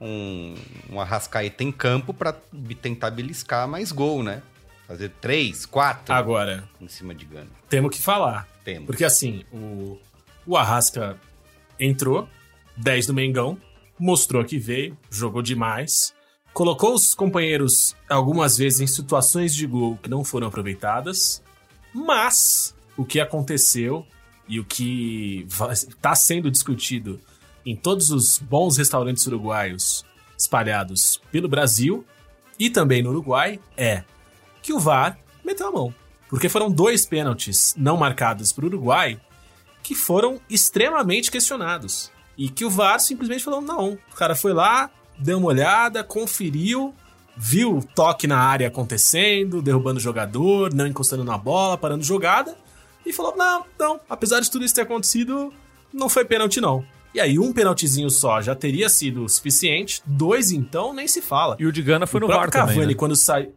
um, um Arrascaeta em campo pra tentar beliscar mais gol, né? Fazer três, quatro Agora, em cima de Gana. temos que falar. Temos. Porque assim, o, o Arrasca entrou, 10 do Mengão, mostrou que veio, jogou demais, colocou os companheiros algumas vezes em situações de gol que não foram aproveitadas, mas o que aconteceu e o que está sendo discutido em todos os bons restaurantes uruguaios espalhados pelo Brasil e também no Uruguai é que o VAR meteu a mão. Porque foram dois pênaltis não marcados para o Uruguai que foram extremamente questionados. E que o VAR simplesmente falou: não. O cara foi lá, deu uma olhada, conferiu, viu o toque na área acontecendo, derrubando o jogador, não encostando na bola, parando jogada, e falou: não, não, apesar de tudo isso ter acontecido, não foi pênalti, não. E aí, um pênaltizinho só já teria sido suficiente, dois então nem se fala. E o de Gana foi o no VAR próprio Cavani, também, né? quando sai...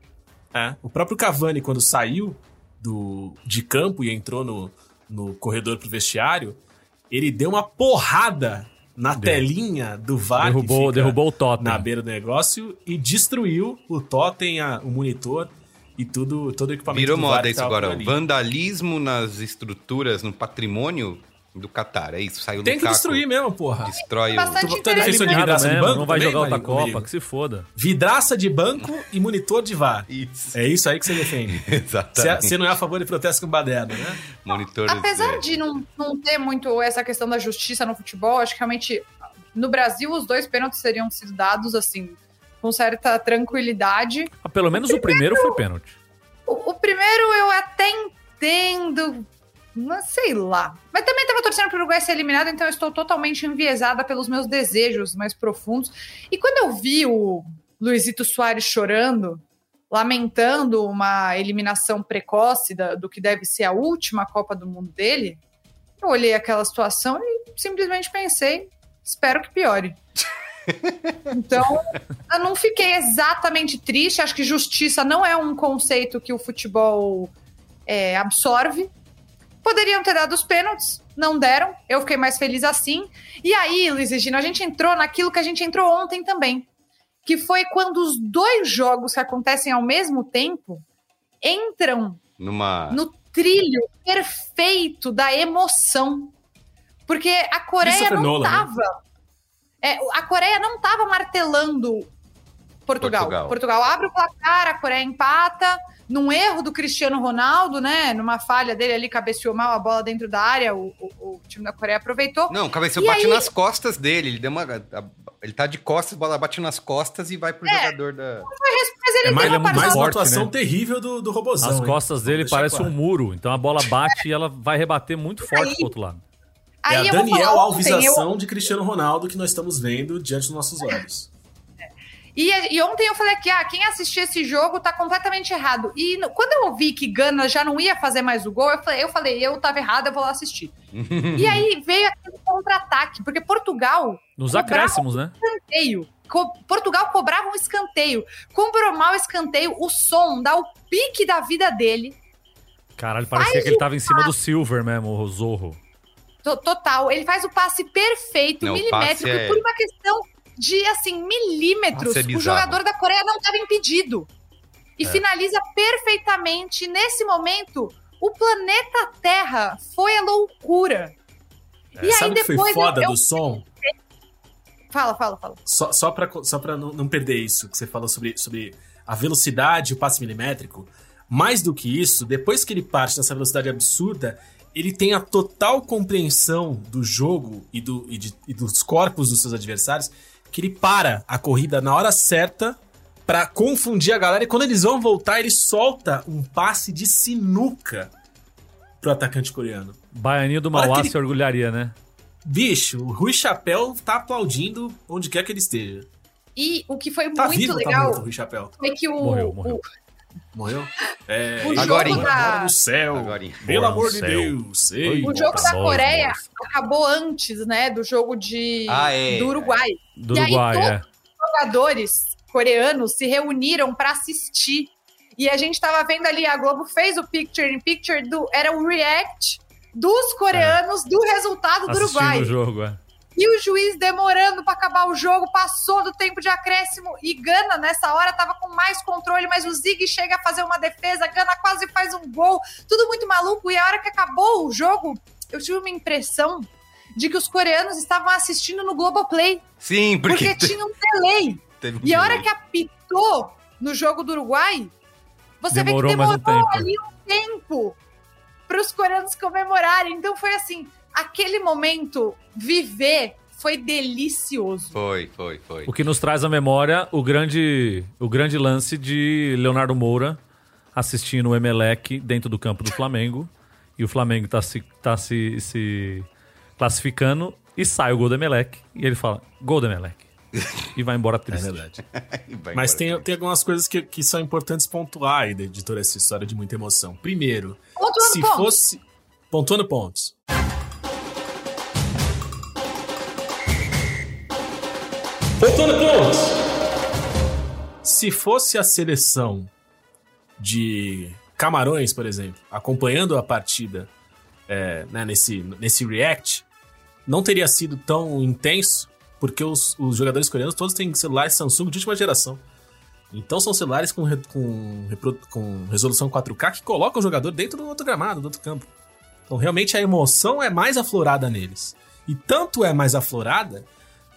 É, o próprio Cavani, quando saiu do, de campo e entrou no, no corredor pro vestiário, ele deu uma porrada na Deu. telinha do VAR. que Derrubou, derrubou o Tottenham. Na beira do negócio e destruiu o totem, a- o monitor e tudo, todo o equipamento Virou do VAR moda isso agora. Vandalismo nas estruturas, no patrimônio do Catar. É isso. Saiu Tem que Lukaku, destruir mesmo, porra. Destrói o... bastante Tu- tu é defensor de interessante. vidraça de banco não vai também, jogar outra Copa, Rodrigo? que se foda. Vidraça de banco e monitor de VAR. Isso. É isso aí que você defende. [LAUGHS] Exatamente. você não é a favor de protesto com baderna, né? Monitores, Apesar é. de não, não ter muito essa questão da justiça no futebol, acho que realmente no Brasil os dois pênaltis seriam sido dados assim com certa tranquilidade. Ah, pelo menos o primeiro foi pênalti. O, o primeiro eu até entendo, mas sei lá. Mas também tava torcendo pro Uruguai ser eliminado, então eu estou totalmente enviesada pelos meus desejos mais profundos. E quando eu vi o Luizito Soares chorando, lamentando uma eliminação precoce da- do que deve ser a última Copa do Mundo dele, eu olhei aquela situação e simplesmente pensei, espero que piore. [LAUGHS] Então, eu não fiquei exatamente triste. Acho que justiça não é um conceito que o futebol é, absorve. Poderiam ter dado os pênaltis, não deram. Eu fiquei mais feliz assim. E aí, Luiz e Gino, a gente entrou naquilo que a gente entrou ontem também. Que foi quando os dois jogos que acontecem ao mesmo tempo entram Numa... no trilho perfeito da emoção. Porque a Coreia não Nolan, né? tava. É, a Coreia não tava martelando Portugal. Portugal. Portugal. abre o placar, a Coreia empata. Num erro do Cristiano Ronaldo, né? Numa falha dele ali, cabeceou mal a bola dentro da área, o, o- o time da Coreia aproveitou. Não, E bate aí- nas costas dele. Ele deu uma. a- Ele tá de costas, a bola bate nas costas e vai pro É. jogador da. Mas ele É mais, deu uma ele é muito mais uma forte, atuação né? terrível do, do robozão. As hein? costas dele Vou deixar parecem um claro. muro, então a bola bate e ela vai rebater muito forte pro outro lado. É a Aí Daniel ontem, eu- Alvisação de Cristiano Ronaldo que nós estamos vendo diante dos nossos olhos. E, e ontem eu falei que ah, quem assistir esse jogo tá completamente errado. E no- quando eu ouvi que Gana já não ia fazer mais o gol, eu falei, eu, falei, eu tava errado, eu vou lá assistir. [LAUGHS] e aí veio aquele contra-ataque, porque Portugal Nos acréscimos, né? escanteio. Co- Portugal cobrava um escanteio. Cobrou mal o escanteio, o som dá o pique da vida dele. Caralho, parecia que ele tava em cima do Silver mesmo, o Zorro. To- Total. Ele faz o passe perfeito, Não, milimétrico, passe é- por uma questão de, assim, milímetros, Passe é o jogador da Coreia não estava impedido. E É. finaliza perfeitamente. Nesse momento, o planeta Terra foi a loucura. E aí Sabe que foi depois eu- foda eu- do som? Fala, fala, fala. Só, só pra, só pra não, não perder isso que você falou sobre, sobre a velocidade, o passe milimétrico. Mais do que isso, depois que ele parte nessa velocidade absurda, ele tem a total compreensão do jogo e, do, e, de- e dos corpos dos seus adversários, que ele para a corrida na hora certa pra confundir a galera. E quando eles vão voltar, ele solta um passe de sinuca pro atacante coreano. Baianinho do Mauá aquele- se orgulharia, né? Bicho, o Rui Chapéu tá aplaudindo onde quer que ele esteja. E o que foi Tá muito vivo tá legal morto o Rui Chapéu? foi que o, Morreu, morreu. Morreu? É, O agora da- no céu. Agorinha. Pelo amor de. Deus. Sei. O jogo da Coreia acabou antes, né, do jogo de Ah, é. do Uruguai. Do E aí, Uruguai, todo- é. Os jogadores coreanos se reuniram para assistir. E a gente tava vendo ali, a Globo fez o picture in picture do era o react dos coreanos do resultado do Assistindo Uruguai. o jogo, é. E o juiz demorando para acabar o jogo, passou do tempo de acréscimo e Gana nessa hora tava com mais controle, mas o Zig chega a fazer uma defesa, Gana quase faz um gol, tudo muito maluco. E a hora que acabou o jogo, eu tive uma impressão de que os coreanos estavam assistindo no Globoplay, Sim, porque, porque tinha um delay. um E a hora que apitou no jogo do Uruguai, você Demorou vê que um demorou tempo. ali um tempo para os coreanos comemorarem. Então foi assim, aquele momento viver foi delicioso. Foi, foi, foi. O que nos traz à memória o grande, o grande lance de Leonardo Moura assistindo o Emelec dentro do campo do Flamengo. E o Flamengo tá se, tá se, se classificando e sai o gol do Emelec. E ele fala, gol do Emelec. E vai embora [LAUGHS] É triste. verdade. [LAUGHS] Vai Mas tem, tem algumas coisas que, que são importantes pontuar aí de, de toda essa história de muita emoção. Primeiro, Pontuando se pontos. fosse. Pontuando pontos. Pontuando pontos! Se fosse a seleção de Camarões, por exemplo, acompanhando a partida é, né, nesse, nesse react, não teria sido tão intenso, porque os, os jogadores coreanos todos têm celulares Samsung de última geração. Então são celulares com, re- com, com resolução 4K que colocam o jogador dentro do outro gramado, do outro campo. Então realmente a emoção é mais aflorada neles. E tanto é mais aflorada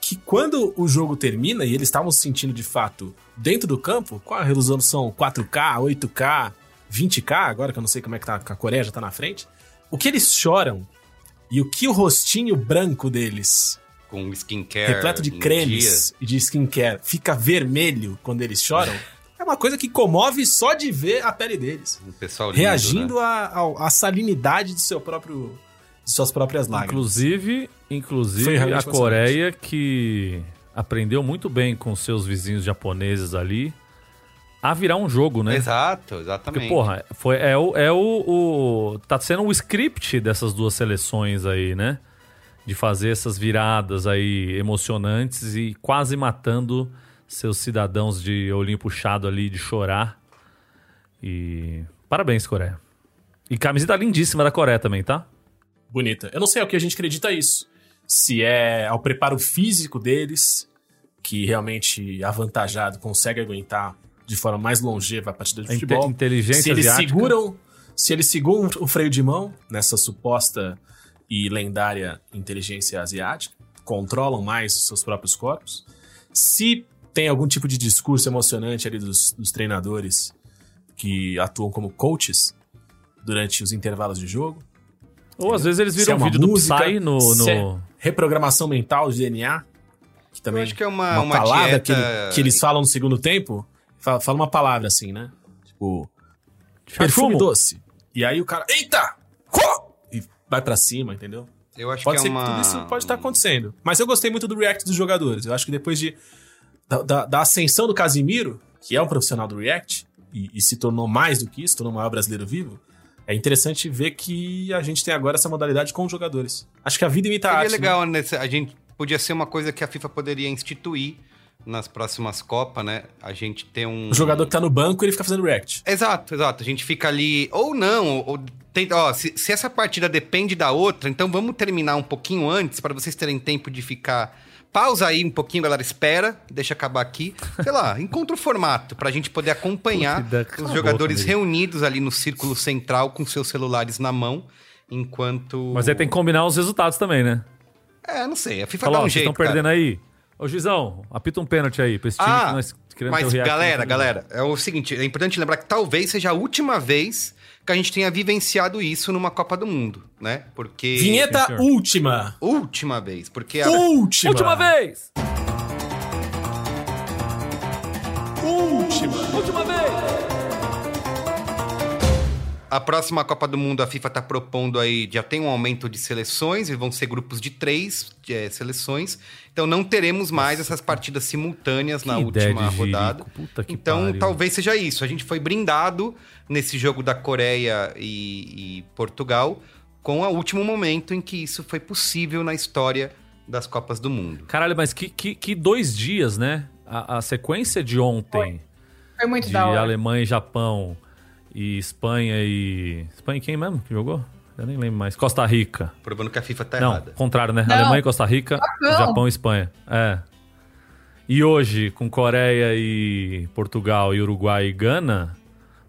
que quando o jogo termina e eles estavam se sentindo de fato dentro do campo, com a resolução 4K, 8K, 20K, agora que eu não sei como é que tá, que a Coreia já tá na frente, o que eles choram e o que o rostinho branco deles Com skincare. repleto de em cremes e de skincare, fica vermelho quando eles choram, [LAUGHS] é uma coisa que comove só de ver a pele deles. O pessoal lindo, reagindo né? à à salinidade de seu próprio suas próprias lágrimas. Inclusive, inclusive a Coreia que aprendeu muito bem com seus vizinhos japoneses ali a virar um jogo, né? Exato, Porque, exatamente. porra, foi, é, o, é o, o- Tá sendo o script dessas duas seleções aí, né? De fazer essas viradas aí emocionantes e quase matando seus cidadãos de olhinho puxado ali, de chorar. E. Parabéns, Coreia. E camiseta lindíssima da Coreia também, tá? Bonita. Eu não sei ao que a gente acredita isso. Se é ao preparo físico deles, que realmente avantajado consegue aguentar de forma mais longeva a partida de futebol. inteligência se eles asiática. seguram, se eles seguram o freio de mão nessa suposta e lendária inteligência asiática, controlam mais os seus próprios corpos. Se tem algum tipo de discurso emocionante ali dos, dos treinadores que atuam como coaches durante os intervalos de jogo. Ou às vezes eles Se é viram um uma vídeo música, do Psy no. é no... reprogramação mental de DNA, que também Eu acho que é uma, uma, palavra dieta... que, ele- que eles falam no segundo tempo, fala, fala uma palavra assim, né? Tipo, perfume Chachumo. doce. E aí o cara, eita! Ho! E vai pra cima, entendeu? Eu acho Pode que ser é uma... que tudo isso pode estar acontecendo. Mas eu gostei muito do react dos jogadores. Eu acho que depois de da, da- da ascensão do Casimiro, que é um profissional do react, e, e se tornou mais do que isso, tornou o maior brasileiro vivo, é interessante ver que a gente tem agora essa modalidade com os jogadores. Acho que a vida imita a arte. né? legal, né? A gente podia ser uma coisa que a FIFA poderia instituir nas próximas Copas, né? A gente ter um... O jogador que tá no banco, ele fica fazendo react. Exato, exato. A gente fica ali. Ou não, ou tem, ó, se, se essa partida depende da outra, então vamos terminar um pouquinho antes para vocês terem tempo de ficar. Pausa aí um pouquinho, galera. Espera, deixa acabar aqui. Sei lá, [LAUGHS] encontra o formato pra gente poder acompanhar Puta, os a jogadores boca, reunidos ali no círculo central com seus celulares na mão, enquanto. Mas aí tem que combinar os resultados também, né? É, não sei. A FIFA Fala, dá ó, um vocês jeito. estão perdendo cara. aí. Ô, Juizão, apita um pênalti aí pra esse time Ah, que nós queremos Mas, galera, galera, é o seguinte: é importante lembrar que talvez seja a última vez que a gente tenha vivenciado isso numa Copa do Mundo, né? Porque. Vinheta senhor. última. Última vez. Porque a, Última. Última vez! Última. Última vez! A próxima Copa do Mundo, a FIFA tá propondo aí, já tem um aumento de seleções, e vão ser grupos de três é, seleções. Então não teremos mais essas partidas simultâneas na última rodada. jirico, puta que então pariu. talvez seja isso. A gente foi brindado nesse jogo da Coreia e, e Portugal com o último momento em que isso foi possível na história das Copas do Mundo. Caralho, mas que, que, que dois dias, né? A, a sequência de ontem, Foi muito de da hora. Alemanha e Japão, e Espanha e. Espanha e quem mesmo que jogou? Eu nem lembro mais. Costa Rica. Provando que a FIFA tá Não, errada. contrário, né? Não. Alemanha e Costa Rica, Japão. Japão e Espanha. É. E hoje, com Coreia e Portugal e Uruguai e Gana,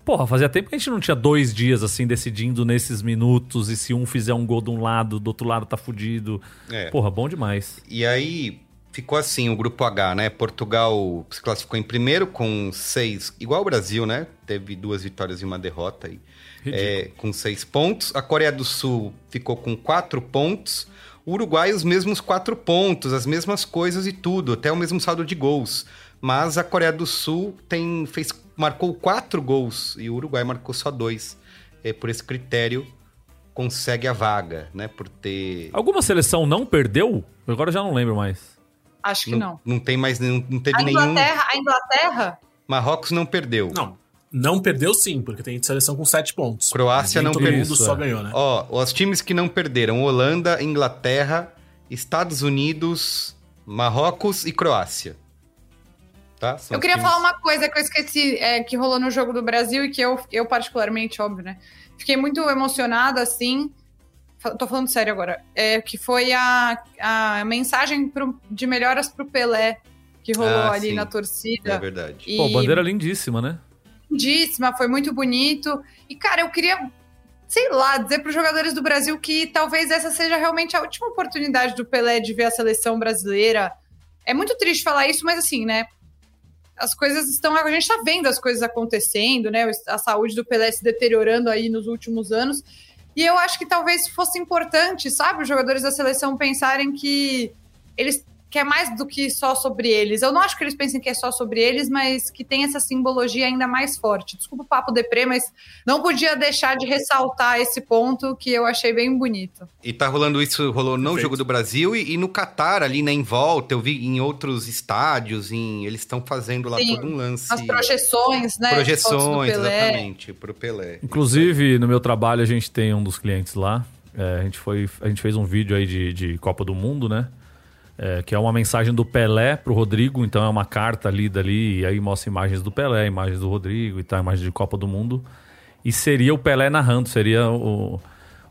porra, fazia tempo que a gente não tinha dois dias assim decidindo nesses minutos e se um fizer um gol de um lado, do outro lado tá fudido. É. Porra, bom demais. E aí ficou assim o grupo H, né? Portugal se classificou em primeiro com seis, igual o Brasil, né? Teve duas vitórias e uma derrota aí. É, com seis pontos. A Coreia do Sul ficou com quatro pontos. O Uruguai, os mesmos quatro pontos, as mesmas coisas e tudo, até o mesmo saldo de gols. Mas a Coreia do Sul tem, fez, marcou quatro gols e o Uruguai marcou só dois. É, por esse critério, consegue a vaga, né? Por ter. Alguma seleção não perdeu? Eu Agora já não lembro mais. Acho que não. Não tem mais nenhum. Não teve A nenhum. Inglaterra, a Inglaterra, Marrocos não perdeu. Não, não perdeu sim, porque tem seleção com sete pontos. Croácia não todo perdeu. mundo só ganhou, né? Ó, os times que não perderam: Holanda, Inglaterra, Estados Unidos, Marrocos e Croácia. Tá? São eu queria times- falar uma coisa que eu esqueci, é, que rolou no jogo do Brasil e que eu, eu particularmente, óbvio, né? Fiquei muito emocionada, assim. Tô falando sério agora. É, que foi a, a mensagem pro- de melhoras pro Pelé que rolou Ah, ali sim. na É torcida. verdade. E Pô, bandeira lindíssima, né? lindíssima, foi muito bonito. E, cara, eu queria, sei lá, dizer para os jogadores do Brasil que talvez essa seja realmente a última oportunidade do Pelé de ver a seleção brasileira. É muito triste falar isso, mas assim, né? As coisas estão. A gente tá vendo as coisas acontecendo, né? A saúde do Pelé se deteriorando aí nos últimos anos. E eu acho que talvez fosse importante, sabe, os jogadores da seleção pensarem que eles que é mais do que só sobre eles. Eu não acho que eles pensem que é só sobre eles, mas que tem essa simbologia ainda mais forte. Desculpa o papo deprê, mas não podia deixar de ressaltar esse ponto que eu achei bem bonito. E tá rolando isso, rolou no Perfeito. Jogo do Brasil e, e no Catar, ali, né, em volta. Eu vi em outros estádios, em, eles estão fazendo lá Sim, todo um lance. As projeções, né? Projeções, Pelé. exatamente, pro Pelé. Inclusive, no meu trabalho, a gente tem um dos clientes lá. É, a, gente foi, a gente fez um vídeo aí de, de Copa do Mundo, né? É, que é uma mensagem do Pelé pro Rodrigo. Então é uma carta lida ali. E aí mostra imagens do Pelé, imagens do Rodrigo e tal, imagens de Copa do Mundo. E seria o Pelé narrando. Seria o-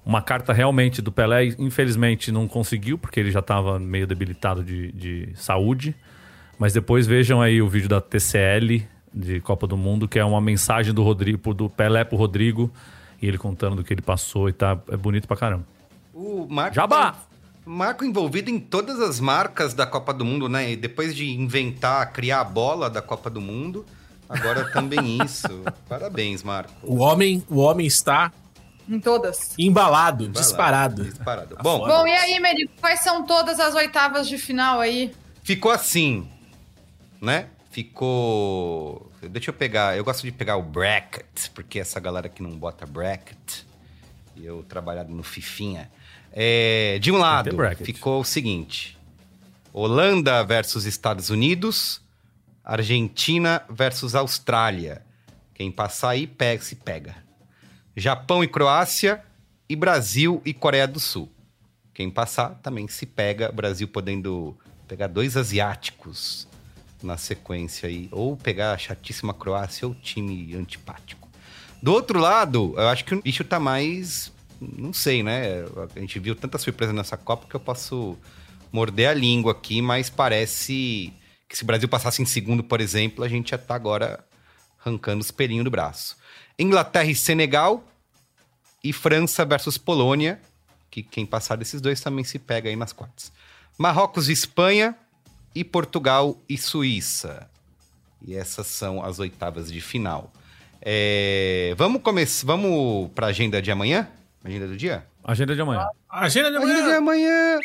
uma carta realmente do Pelé. Infelizmente não conseguiu, porque ele já estava meio debilitado de, de saúde. Mas depois vejam aí o vídeo da TCL de Copa do Mundo, que é uma mensagem do Rodrigo, do Pelé pro Rodrigo, e ele contando do que ele passou e tá é bonito pra caramba. O Marco, Jabá! Marco envolvido em todas as marcas da Copa do Mundo, né? E depois de inventar, criar a bola da Copa do Mundo, agora também [LAUGHS] isso. Parabéns, Marco. O homem, o homem está Em todas. embalado, lá, disparado. Disparado. Bom. Bom, e aí, Merico, quais são todas as oitavas de final aí? ficou assim, né? Ficou. Deixa eu pegar. Eu gosto de pegar o bracket, porque essa galera que não bota bracket, e eu trabalhado no Fifinha. É, de um lado, ficou o seguinte: Holanda versus Estados Unidos, Argentina versus Austrália. Quem passar aí pega, se pega. Japão e Croácia e Brasil e Coreia do Sul. Quem passar também se pega, Brasil podendo pegar dois asiáticos na sequência aí, ou pegar a chatíssima Croácia ou time antipático. Do outro lado, eu acho que o bicho tá mais. Não sei, né? A gente viu tanta surpresa nessa Copa que eu posso morder a língua aqui, mas parece que se o Brasil passasse em segundo, por exemplo, a gente já tá agora arrancando os pelinhos do braço. Inglaterra e Senegal e França versus Polônia, que quem passar desses dois também se pega aí nas quartas. Marrocos e Espanha e Portugal e Suíça. E essas são as oitavas de final. É, vamos começar, vamos para a agenda de amanhã? Agenda do dia? Agenda de amanhã. Agenda de Agenda de amanhã. amanhã.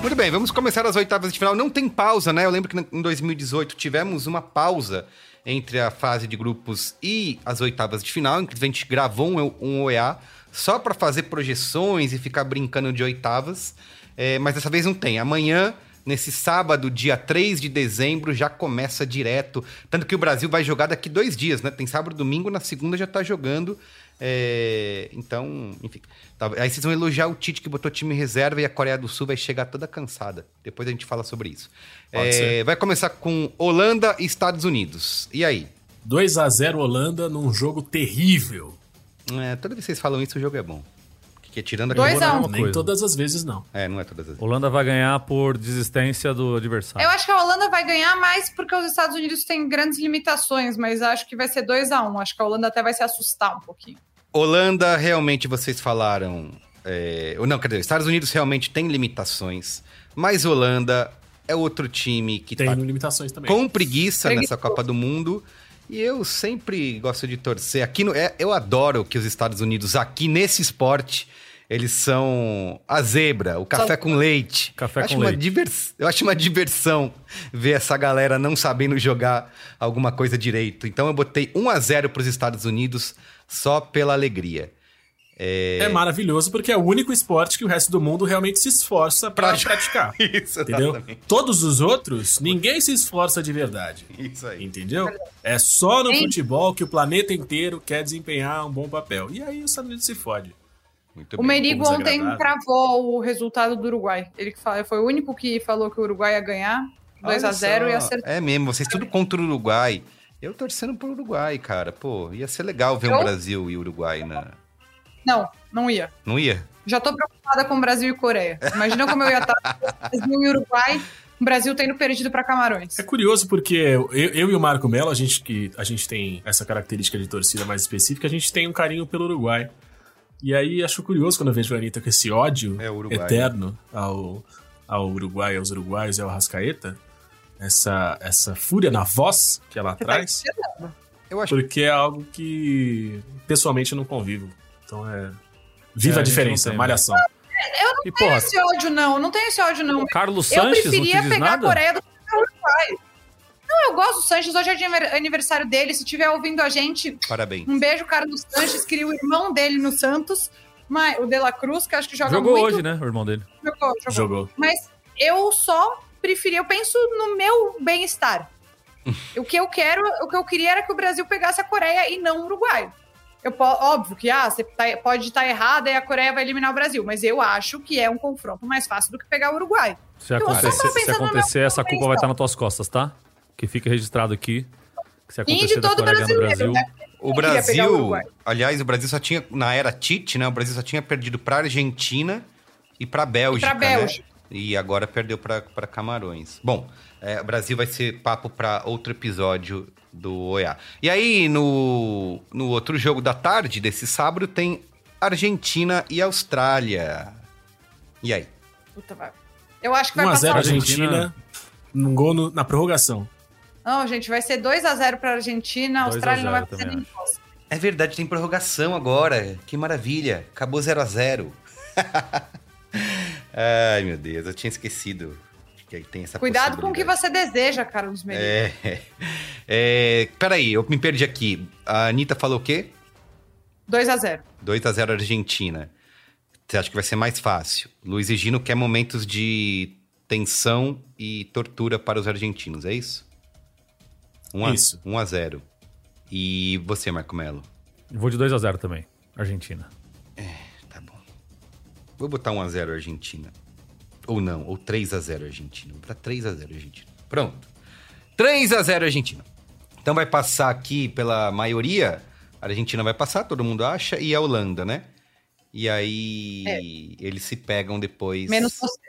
Muito bem, vamos começar as oitavas de final. Não tem pausa, né? Eu lembro que em 2018 tivemos uma pausa entre a fase de grupos e as oitavas de final. Inclusive, a gente gravou um, um OEA só para fazer projeções e ficar brincando de oitavas. É, mas dessa vez não tem. Amanhã, nesse sábado, dia 3 de dezembro, já começa direto. Tanto que o Brasil vai jogar daqui dois dias, né? Tem sábado e domingo, na segunda já tá jogando. É, então, enfim. Tá, aí vocês vão elogiar o Tite que botou time em reserva e a Coreia do Sul vai chegar toda cansada. Depois a gente fala sobre isso. É, vai começar com Holanda e Estados Unidos. E aí? 2 a 0 Holanda num jogo terrível. É, toda vez que vocês falam isso, o jogo é bom. Porque tirando a Dois a um. Uma Nem coisa. todas as vezes, não. É, não é todas as vezes. Holanda vai ganhar por desistência do adversário. Eu acho que a Holanda vai ganhar mais porque os Estados Unidos têm grandes limitações, mas acho que vai ser 2 a 1 Acho que a Holanda até vai se assustar um pouquinho. Holanda, realmente, vocês falaram. É, ou não, quer dizer, Estados Unidos realmente tem limitações, mas Holanda é outro time que Tem tá limitações também. com preguiça Preguiçoso. nessa Copa do Mundo. E eu sempre gosto de torcer. Aqui no, é, eu adoro que os Estados Unidos, aqui nesse esporte, eles são a zebra, o café com leite. Café eu acho com uma leite. divers- eu acho uma diversão ver essa galera não sabendo jogar alguma coisa direito. Então eu botei 1 a 0 para os Estados Unidos só pela alegria. É maravilhoso porque é o único esporte que o resto do mundo realmente se esforça pra Pra- praticar. [LAUGHS] Isso, Entendeu? exatamente. Todos os outros, ninguém se esforça de verdade. Isso aí. Entendeu? É só no Sim. futebol que o planeta inteiro quer desempenhar um bom papel. E aí o Estados Unidos se fode. Muito O bem. Merigo ontem cravou o resultado do Uruguai. Ele foi o único que falou que o Uruguai ia ganhar. 2 a Olha 0 e acertou. É mesmo, vocês tudo contra o Uruguai. Eu torcendo pro Uruguai, cara. Pô, ia ser legal ver Eu? um Brasil e Uruguai na. Não, não ia. Não ia? Já tô preocupada com Brasil e Coreia. Imagina como eu ia estar Brasil e Uruguai, o Brasil tendo perdido para Camarões. É curioso porque eu, eu e o Marco Melo, a gente que a gente tem essa característica de torcida mais específica, a gente tem um carinho pelo Uruguai. E aí acho curioso quando eu vejo a Anitta com esse ódio É, eterno ao, ao Uruguai, aos uruguaios e ao Rascaeta. Essa, essa fúria na voz que ela Você tá traz. acho Porque é algo que pessoalmente eu não convivo. Então é. Viva É, a a diferença, não tem, malhação. E, Não tem porra, esse ódio, não. Não tem esse ódio, não. Carlos Eu Sanches não te preferia diz pegar a nada? Coreia do que o Uruguai. Não, eu gosto do Sanches. Hoje é de aniversário dele. Se estiver ouvindo a gente, Parabéns. um beijo, Carlos Sanches. Queria o irmão dele no Santos. Mas, o De La Cruz, que acho que joga Jogou muito. hoje, né, o irmão dele. Jogou, jogou. Jogou. Mas eu só preferi, eu penso no meu bem-estar. [LAUGHS] o que eu quero, o que eu queria era que o Brasil pegasse a Coreia e não o Uruguai. Eu, óbvio que ah, você tá- pode estar errada e a Coreia vai eliminar o Brasil, mas eu acho que é um confronto mais fácil do que pegar o Uruguai. Se só acontecer, se acontecer essa culpa vai bem-estar. estar nas tuas costas, tá? Que fique registrado aqui. Que se E acontecer de da todo Coreia no Brasil... né? O o Brasil, Uruguai? aliás, o Brasil só tinha, na era Tite, né? O Brasil só tinha perdido pra Argentina e pra Bélgica. pra Bélgica. Né? E agora perdeu pra, pra Camarões. Bom, é, o Brasil vai ser papo pra outro episódio do OEA. E aí, no, no outro jogo da tarde, desse sábado, tem Argentina e Austrália. E aí? Puta, vai. Eu acho que vai 1x0 passar o Argentina, Argentina. num gol no- na prorrogação. Não, gente, vai ser 2x0 pra Argentina. A 2 a Austrália não 0 vai fazer nem costa. É verdade, tem prorrogação agora. Que maravilha. Acabou 0 a 0 [LAUGHS] Ai, meu Deus, eu tinha esquecido que tem essa Cuidado com o que você deseja, Carlos Merigo. É. é. Peraí, eu me perdi aqui. A Anitta falou o quê? 2x0. 2 a 0 Argentina. Você acha que vai ser mais fácil? Luiz e Gino quer momentos de tensão e tortura para os argentinos, é isso? 1 a, Isso. 1 a 0. E você, Marco Melo? Vou de 2x0 também. Argentina. Tá bom. Vou botar 1x0 Argentina. Ou não, ou 3x0 Argentina. Vou botar 3x0 Argentina. Pronto. 3x0 Argentina. Então vai passar aqui pela maioria. A Argentina vai passar, todo mundo acha, e a Holanda, né? E aí eles se pegam depois. Menos você.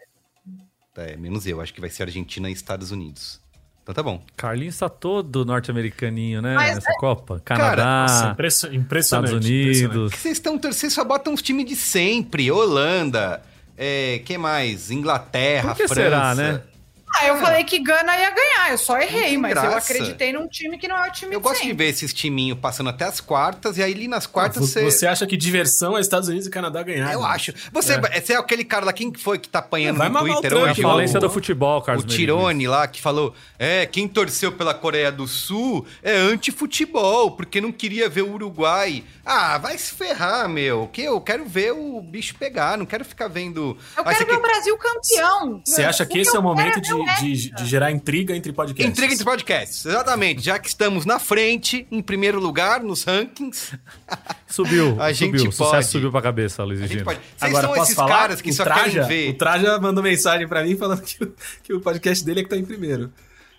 É, menos eu. Acho que vai ser Argentina e Estados Unidos. Então tá bom. Carlinhos tá todo norte-americaninho, né? Mas nessa Copa. Nossa, Canadá, Estados impressionante. Unidos. que vocês estão torcendo? Só botam os times de sempre. Holanda. É, que mais? Inglaterra, França. será, né? Ah, eu falei que Gana ia ganhar, eu só errei, mas eu graça. acreditei num time que não é o time Eu de gosto de sempre. ver esses timinhos passando até as quartas, e aí ali nas quartas Você, você. você acha que diversão é Estados Unidos e Canadá ganhar? Eu né? acho. Você é. você é aquele cara lá, quem foi que tá apanhando Vai no o Twitter Trump, A hoje? Não, falência o, do futebol, o Carlos Merigo. Tirone lá, que falou: é, quem torceu pela Coreia do Sul é anti-futebol, porque não queria ver o Uruguai. Ah, vai se ferrar, meu. Que eu quero ver o bicho pegar, não quero ficar vendo. Eu Ah, quero ver o quer- Brasil campeão. Você acha que O esse é o eu momento quero de, de, de gerar intriga entre podcasts. Intriga entre podcasts, exatamente. Já que estamos na frente, em primeiro lugar nos rankings, [LAUGHS] Subiu, A gente subiu. O sucesso pode. subiu pra cabeça, Luiz a e pode. Vocês Agora, são esses falar? caras que o só Traja, querem ver. O Traja mandou mensagem pra mim falando que, o- que o podcast dele é que tá em primeiro.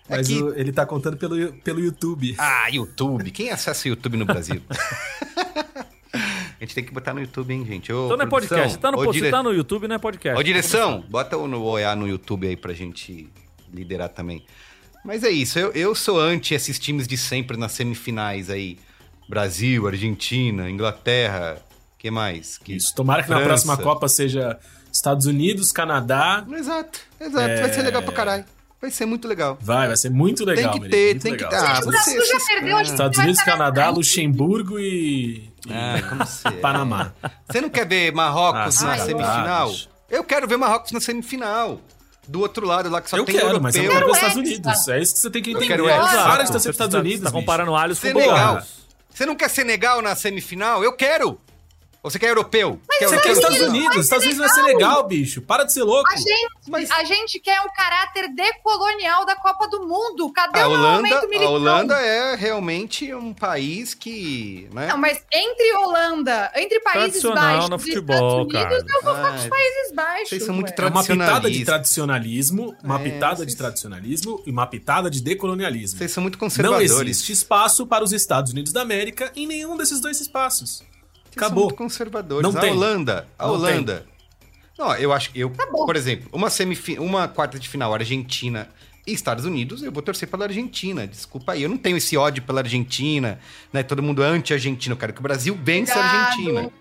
É Mas que- o- ele tá contando pelo, pelo YouTube. Ah, YouTube. Quem acessa o YouTube no Brasil? [LAUGHS] a gente tem que botar no YouTube, hein, gente? Ô, Então não é produção, podcast. Tá no, ô, dire- tá no YouTube, não é podcast. Ô, direção, bota o no OEA no YouTube aí pra gente liderar também. Mas é isso, eu, eu sou anti esses times de sempre nas semifinais aí. Brasil, Argentina, Inglaterra, que mais? Que... Isso. Tomara que na França. próxima Copa seja Estados Unidos, Canadá. Exato, exato. Vai ser legal pra caralho. Vai ser muito legal. Vai, vai ser muito legal. tem que ter, tem legal. que ter. Ah, O Brasil você, já perdeu, a gente Estados Unidos, na Canadá, frente. Luxemburgo e, Ah, como você é. Panamá. Você não quer ver Marrocos Ah, na semifinal? Ah, eu quero ver Marrocos na semifinal. Do outro lado lá que só eu tem quero, europeu. mas eu quero os Quero Estados. Unidos. É isso que você tem que entender. quero Hexa. Para de Você pros Estados Unidos. Tá comparando alhos com Senegal. bolos. Você não quer Senegal na semifinal? Eu quero. Ou você quer europeu? quer Você europeu? quer Estados Unidos, Estados ser Unidos vai ser legal, bicho. Para de ser louco. A gente, a gente quer um caráter decolonial da Copa do Mundo. Cadê A o Holanda, momento a militar? Holanda é realmente um país que, né? Não, mas entre Holanda, entre Países Tradicional Baixos no e futebol, Estados Unidos, cara. eu vou ficar com os Ai, Países Baixos. vocês são muito ué. É uma pitada de tradicionalistas. tradicionalismo, uma É, pitada vocês- de tradicionalismo e uma pitada de decolonialismo. Vocês são muito Não conservadores. existe espaço para os Estados Unidos da América em nenhum desses dois espaços. São Acabou. muito conservadores. Não a tem. Holanda, a Não Holanda. Não, eu acho que eu, bom. por exemplo, uma uma quarta de final Argentina e Estados Unidos, eu vou torcer pela Argentina. Desculpa aí, eu não tenho esse ódio pela Argentina, né? Todo mundo é anti-Argentina, eu quero que o Brasil vença a Cuidado. Argentina.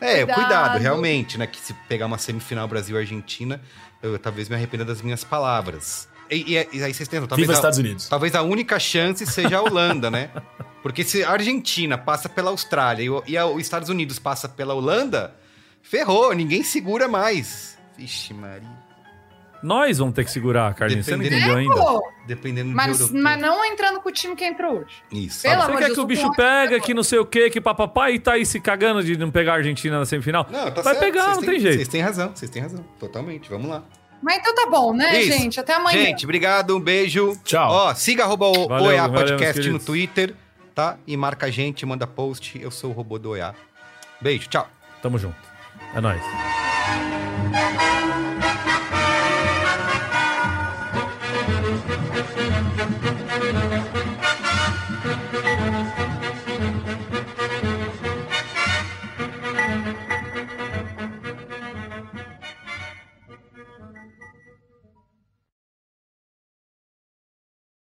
É, cuidado. Cuidado. realmente, né? Que se pegar uma semifinal Brasil-Argentina, eu talvez me arrependa das minhas palavras. E, e- e aí vocês tentam, talvez Viva a- Estados Unidos. Talvez a única chance seja a Holanda, né? Porque se a Argentina passa pela Austrália e, o- e a- os Estados Unidos passa pela Holanda, ferrou, ninguém segura mais. Vixe, Maria. Nós vamos ter que segurar, Carlinhos. Você não entendeu ainda? Dependendo mas, do europeu. mas não entrando com o time que entrou hoje. Isso. Pelo Você quer de que o Deus, bicho pega, que não sei o que, que papapá, e tá aí se cagando de não pegar a Argentina na semifinal? Não, tá Vai certo, pegar, vocês não têm- tem jeito. Vocês têm razão, vocês têm razão. Totalmente, vamos lá. Mas então tá bom, né, Isso. gente? Até amanhã. Gente, obrigado, um beijo. Tchau. Ó, siga arroba o Valeu, OEA valeu, Podcast no. Twitter, tá? E marca a gente, manda post. Eu sou o robô do OEA. Beijo, tchau. Tamo junto. É nóis.